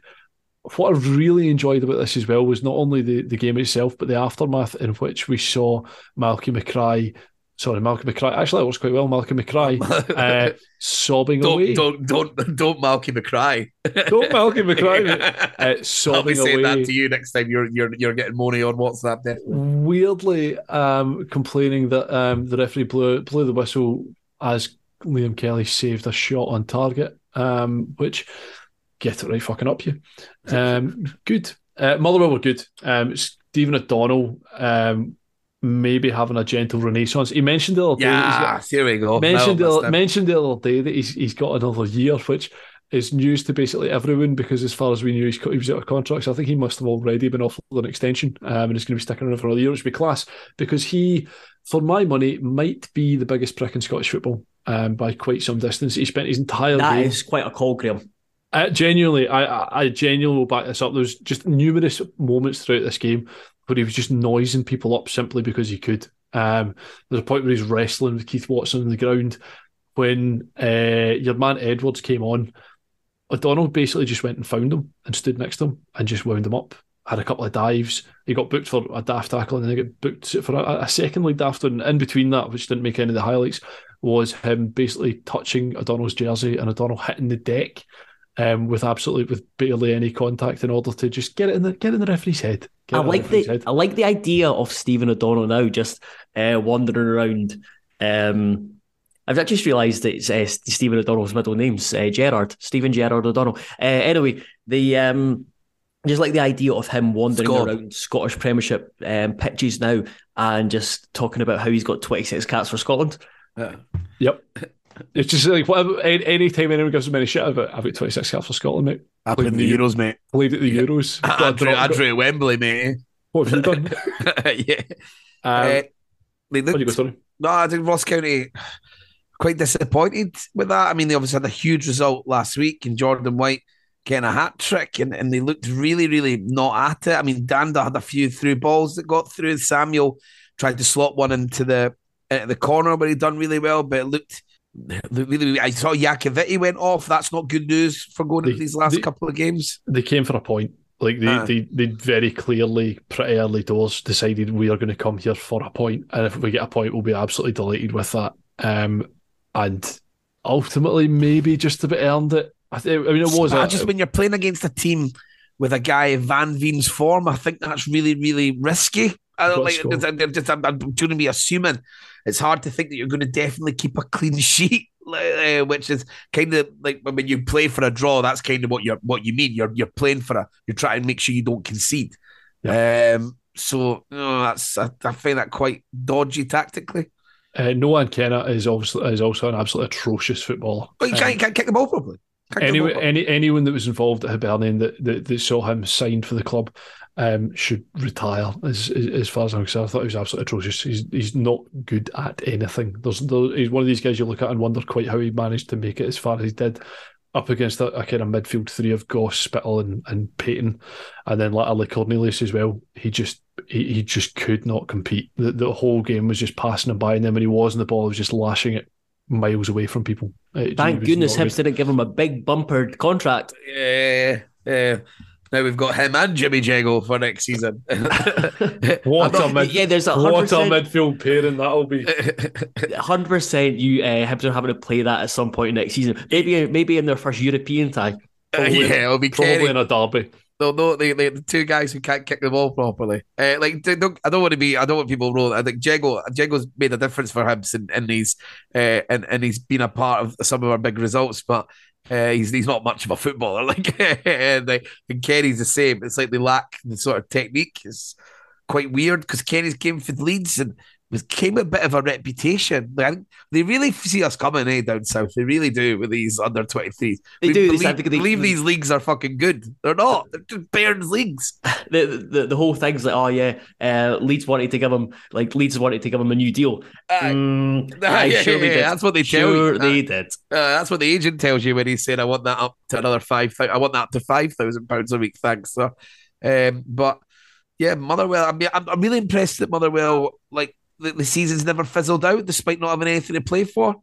Speaker 2: what I really enjoyed about this as well was not only the, the game itself, but the aftermath in which we saw Malcolm McCry. Sorry, Malcolm McCry. Actually, that works quite well. Malcolm McCry uh, sobbing away.
Speaker 3: Don't, don't, don't, don't Malky McCry.
Speaker 2: Don't Malcolm McCry. mate. Uh,
Speaker 3: I'll be saying
Speaker 2: away.
Speaker 3: that to you next time you're you're you're getting money on WhatsApp. Then
Speaker 2: weirdly um, complaining that um, the referee blew blew the whistle as Liam Kelly saved a shot on target, um, which get it right fucking up you. Um, good. Uh, Motherwell were good. Um, Stephen O'Donnell um, maybe having a gentle renaissance. He mentioned the other day. that he's got-
Speaker 3: yeah, here we go.
Speaker 2: mentioned
Speaker 3: No,
Speaker 2: the, mentioned the other day that he's he's got another year, which is news to basically everyone because as far as we knew, he's, he was out of contract. So I think he must have already been offered an extension um, and he's going to be sticking around for another year, which would be class because he, for my money, might be the biggest prick in Scottish football um, by quite some distance. He spent his entire
Speaker 4: That
Speaker 2: game.
Speaker 4: is quite a call, Graeme.
Speaker 2: Uh, genuinely, I, I I genuinely will back this up. There's just numerous moments throughout this game where he was just noising people up simply because he could. Um, there's a point where he's wrestling with Keith Watson on the ground when uh, your man Edwards came on. O'Donnell basically just went and found him and stood next to him and just wound him up. Had a couple of dives. He got booked for a daft tackle and then he got booked for a, a second league daft. And in between that, which didn't make any of the highlights, was him basically touching O'Donnell's jersey and O'Donnell hitting the deck um, with absolutely with barely any contact in order to just get it in the get in the referee's head. Get
Speaker 4: I
Speaker 2: it the
Speaker 4: like the
Speaker 2: head.
Speaker 4: I like the idea of Stephen O'Donnell now just uh, wandering around. Um, I've just realised that it's uh, Stephen O'Donnell's middle name's uh, Gerard Stephen Gerard O'Donnell. Uh, anyway, the um, just like the idea of him wandering
Speaker 3: Scott.
Speaker 4: around Scottish Premiership um, pitches now and just talking about how he's got twenty six cats for Scotland.
Speaker 2: Yep. It's just like whatever. Any, anytime anyone gives him any shit about, I've got 26 caps for Scotland, mate.
Speaker 3: I played in the Euros, mate.
Speaker 2: Played at the Euros.
Speaker 3: I, I, drew, I drew at Wembley, mate.
Speaker 2: What have you done?
Speaker 3: yeah.
Speaker 2: Um,
Speaker 3: Uh, they
Speaker 2: what do you go,
Speaker 3: no, I think Ross County quite disappointed with that. I mean, they obviously had a huge result last week in Jordan White getting a hat trick, and, and they looked really, really not at it. I mean, Dhanda had a few through balls that got through. Samuel tried to slot one into the into the corner, but he done really well. But it looked, looked really. I saw Iacovitti went off. That's not good news for going
Speaker 2: They-
Speaker 3: into these last
Speaker 2: they-
Speaker 3: couple of games.
Speaker 2: They came for a point. Like they,
Speaker 3: Ah.
Speaker 2: they, they very clearly, pretty early doors, decided we are going to come here for a point, and if we get a point, we'll be absolutely delighted with that. Um, and ultimately, maybe just about earned it. I, think, I mean, it was a,
Speaker 3: just when you're playing against a team with a guy Van Veen's form, I think that's really, really risky. I don't like. I'm just, I'm, I'm to be assuming it's hard to think that you're going to definitely keep a clean sheet, uh, which is kind of like when you play for a draw. That's kind of what you're what you mean. You're you're playing for a. You're trying to make sure you don't concede. Um. So no, that's I, I find that quite dodgy tactically.
Speaker 2: uh, Nohan Kenneh is obviously is also an absolutely atrocious footballer.
Speaker 3: But you
Speaker 2: Um,
Speaker 3: can't, you can't kick the ball properly. Can't kick the ball
Speaker 2: Anyway, any anyone that was involved at Hibernian that, that, that saw him signed for the club um, should retire. As, as as far as I'm concerned, I thought he was absolutely atrocious. He's he's not good at anything. There's there, he's one of these guys you look at and wonder quite how he managed to make it as far as he did. Up against a, a kind of midfield three of Goss, Spittal, and, and Paton, and then latterly Cornelius as well. He just he, he just could not compete. The the whole game was just passing him by, and then when he was in the ball, he was just lashing it miles away from people. It-
Speaker 4: Thank goodness
Speaker 2: not.
Speaker 4: Hibs didn't give him a big bumper contract.
Speaker 3: Yeah, yeah. Now we've got him and Jimmy Jeggo for next season.
Speaker 2: What
Speaker 3: I'm
Speaker 2: a mid-
Speaker 4: yeah, there's a
Speaker 2: what
Speaker 4: hundred
Speaker 2: a
Speaker 4: percent-
Speaker 2: midfield pairing that'll be.
Speaker 4: hundred percent. You uh, Hibs are having to play that at some point next season. Maybe maybe in their first European tie.
Speaker 3: yeah, it'll be
Speaker 2: Probably
Speaker 3: Kerry.
Speaker 2: in a derby.
Speaker 3: No, no, they, they, the two guys who can't kick the ball properly. Uh, like, don't, I don't want to be. I don't want people rolling. I think Jeggo, Jeggo's made a difference for him, and, and he's uh, and and he's been a part of some of our big results. But uh, he's he's not much of a footballer. Like, and, they, and Kenneh's the same. It's like they lack the sort of technique. It's quite weird because Kenneh's came for Leeds and was came a bit of a reputation. Like, they really see us coming, eh, down south. They really do with these under 23s.
Speaker 4: They
Speaker 3: we
Speaker 4: do.
Speaker 3: Believe,
Speaker 4: They-
Speaker 3: believe these leagues are fucking good. They're not. They're just Bairns leagues.
Speaker 4: The, the the whole thing's like, oh yeah, uh, Leeds wanted to give him like Leeds wanted to give him a new deal. Mm,
Speaker 3: Yeah, yeah,
Speaker 4: sure
Speaker 3: yeah,
Speaker 4: did.
Speaker 3: that's what they tell you.
Speaker 4: Sure they
Speaker 3: Uh,
Speaker 4: did.
Speaker 3: Uh, that's what the agent tells you when he said, "I want that up to another five. I want that up to five thousand pounds a week." Thanks. So, um, but yeah, Motherwell. I mean, I'm, I'm really impressed that Motherwell, like the, the season's never fizzled out despite not having anything to play for.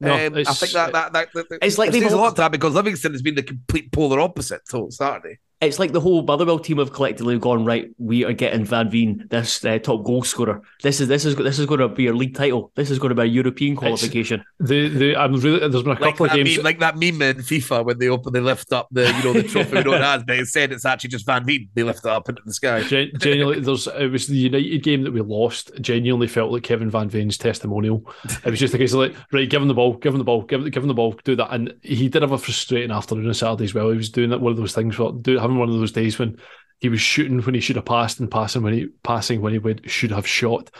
Speaker 2: No,
Speaker 3: um, I think that that, that, that
Speaker 4: It's like they've
Speaker 3: a lot to that because Livingston has been the complete polar opposite till Saturday.
Speaker 4: It's like the whole Motherwell team have collectively gone right. We are getting Van Veen, this uh, top goal scorer. This is this is this is going to be a league title. This is going to be a European qualification.
Speaker 2: The the I'm really there's been a couple
Speaker 3: that,
Speaker 2: of games.
Speaker 3: meme, like that meme in FIFA when they open, they lift up the you know the trophy we don't have, but instead it's actually just Van Veen. They lift it up into the sky.
Speaker 2: Gen- genuinely, there's it was the United game that we lost. Genuinely felt like Kevin Van Veen's testimonial. It was just a case of like, right, give him the ball, give him the ball, give, give him the ball, do that. And he did have a frustrating afternoon on Saturday as well. He was doing that one of those things, for, do, having one of those days when he was shooting when he should have passed and passing when he passing when he would should have shot.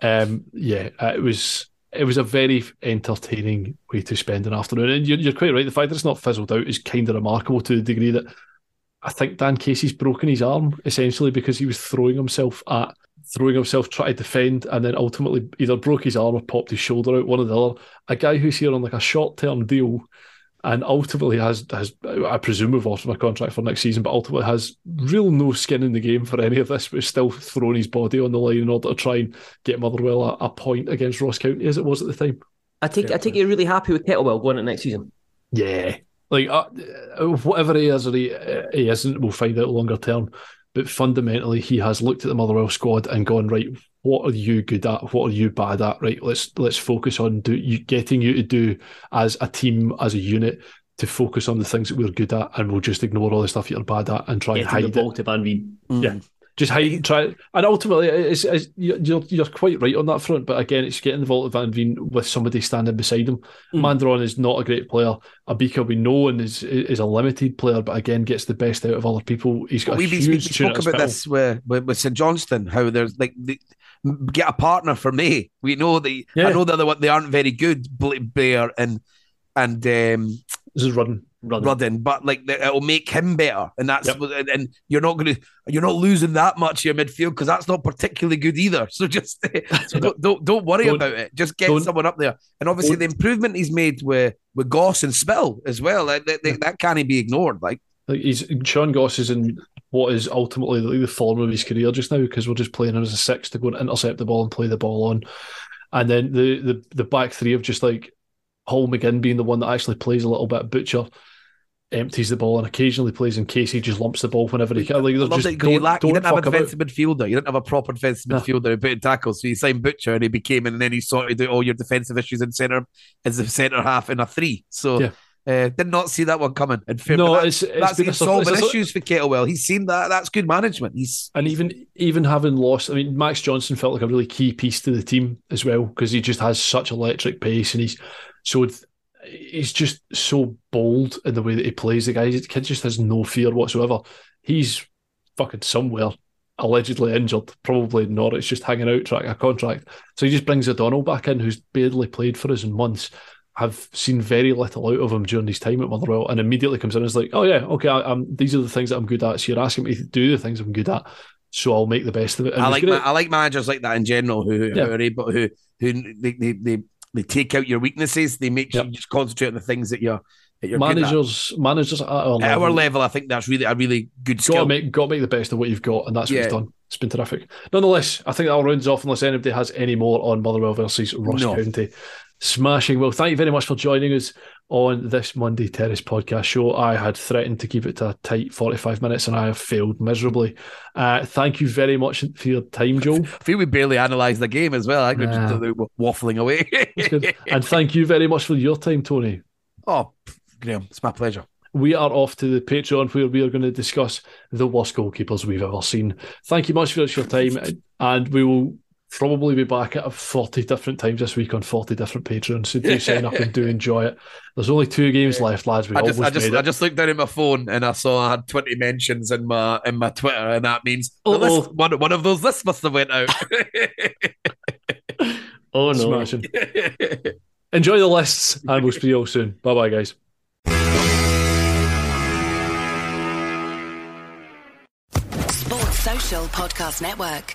Speaker 2: Um, yeah, uh, it was it was a very entertaining way to spend an afternoon. And you're, you're quite right. The fact that it's not fizzled out is kind of remarkable to the degree that I think Dan Casey's broken his arm essentially because he was throwing himself at throwing himself trying to defend and then ultimately either broke his arm or popped his shoulder out, one or the other. A guy who's here on like a short term deal and ultimately has has I presume we've offered him a contract for next season, but ultimately has real no skin in the game for any of this, but still throwing his body on the line in order to try and get Motherwell a, a point against Ross County as it was at the time.
Speaker 4: I take I take you're really happy with Kettlewell going into next season.
Speaker 2: Yeah, like uh, uh, whatever he is or he, uh, he isn't, we'll find out longer term. But fundamentally, he has looked at the Motherwell squad and gone right. What are you good at? What are you bad at? Right, let's let's focus on do you getting you to do as a team, as a unit, to focus on the things that we're good at, and we'll just ignore all the stuff you're bad at and try and
Speaker 4: Getting
Speaker 2: hide
Speaker 4: the
Speaker 2: it.
Speaker 4: ball to Van Veen. Mm.
Speaker 2: Yeah. Just hide, try, and ultimately, it's, it's, you're you're quite right on that front. But again, it's getting the vault of Van Veen with somebody standing beside him.
Speaker 4: Mm.
Speaker 2: Mandron is not a great player. Abika we know and is is a limited player, but again gets the best out of other people. He's got a
Speaker 3: We've been
Speaker 2: huge
Speaker 3: speaking,
Speaker 2: tune
Speaker 3: spoke about this with, with, with St Johnstone, how there's like the, get a partner for me. We know that
Speaker 2: Yeah.
Speaker 3: I know that they, they aren't very good, Bla- Blair and and um,
Speaker 2: This is Rudden.
Speaker 4: Run.
Speaker 3: Rudden, but like it'll make him better, and that's
Speaker 2: Yep.
Speaker 3: and, and you're not going to you're not losing that much of your midfield because that's not particularly good either. So just so don't, don't don't worry
Speaker 2: Don't-
Speaker 3: about it. Just get someone up there, and obviously the improvement he's made with with Goss and Spill as well. That, that, that can't be ignored. Like
Speaker 2: Like he's Sean Goss is in what is ultimately like the form of his career just now because we're just playing him as a six to go and intercept the ball and play the ball on, and then the the the back three of just like Paul McGinn being the one that actually plays a little bit butcher. Empties the ball and occasionally plays, in case he just lumps the ball whenever he can. Like,
Speaker 3: I
Speaker 2: they're
Speaker 3: loved
Speaker 2: just
Speaker 3: it 'cause you,
Speaker 2: don't,
Speaker 3: lack,
Speaker 2: don't
Speaker 3: didn't have a
Speaker 2: fuck about.
Speaker 3: defensive midfielder. You didn't have a proper defensive
Speaker 2: No.
Speaker 3: midfielder who put in tackles. So you signed Butcher and he became, and then he sorted out all your defensive issues in centre as the centre half in a three. So
Speaker 2: Yeah.
Speaker 3: uh, did not see that one coming. And fair,
Speaker 2: No,
Speaker 3: that-
Speaker 2: it's- it's
Speaker 3: that's
Speaker 2: been a
Speaker 3: solving
Speaker 2: a
Speaker 3: issues for Kettlewell. He's seen that. That's good management. He's
Speaker 2: And even even having lost, I mean, Max Johnston felt like a really key piece to the team as well because he just has such electric pace and he's so he's just so bold in the way that he plays. The guy, the kid just has no fear whatsoever. He's fucking somewhere allegedly injured, probably in It's just hanging out, track a contract. So he just brings O'Donnell back in, who's barely played for us in months. I've seen very little out of him during his time at Motherwell, and immediately comes in and is like, "Oh yeah, okay, I, I'm, these are the things that I'm good at. So you're asking me to do the things I'm good at, so I'll make the best of it." And
Speaker 3: I like ma- I like managers like that in general who, who
Speaker 2: Yeah.
Speaker 3: are able who who they, they they they take out your weaknesses. They make
Speaker 2: Yep.
Speaker 3: you just concentrate on the things that you're that you're
Speaker 2: managers, managers at our
Speaker 3: At our
Speaker 2: level,
Speaker 3: I think that's really a really good
Speaker 2: got
Speaker 3: skill.
Speaker 2: to make got to make the best of what you've got, and that's what he's done. It's been terrific. Nonetheless, I think that all rounds off unless anybody has any more on Motherwell versus Ross
Speaker 3: No.
Speaker 2: County. Smashing. Well, thank you very much for joining us on this Monday Terrace podcast show. I had threatened to keep it to a tight 45 minutes and I have failed miserably. Uh, thank you very much for your time, Joel.
Speaker 3: I feel we barely analysed the game as well. I think we're
Speaker 2: Nah.
Speaker 3: just waffling away.
Speaker 2: And thank you very much for your time, Tony.
Speaker 3: oh, Graeme, it's my pleasure.
Speaker 2: we are off to the Patreon where we are going to discuss the worst goalkeepers we've ever seen. Thank you much for your time, and we will probably be back at 40 different times this week on 40 different Patreons. So do sign up and do enjoy it. There's only two games left, lads. We
Speaker 3: I just, I just,
Speaker 2: made
Speaker 3: I just looked down at my phone and I saw I had 20 mentions in my in my Twitter, and that means the
Speaker 2: Uh-oh.
Speaker 3: list, one, one of those lists must have went out.
Speaker 4: Oh no.
Speaker 2: Smashing. Enjoy the lists, and we'll see you all soon. Bye bye, guys.
Speaker 7: Sports Social Podcast Network.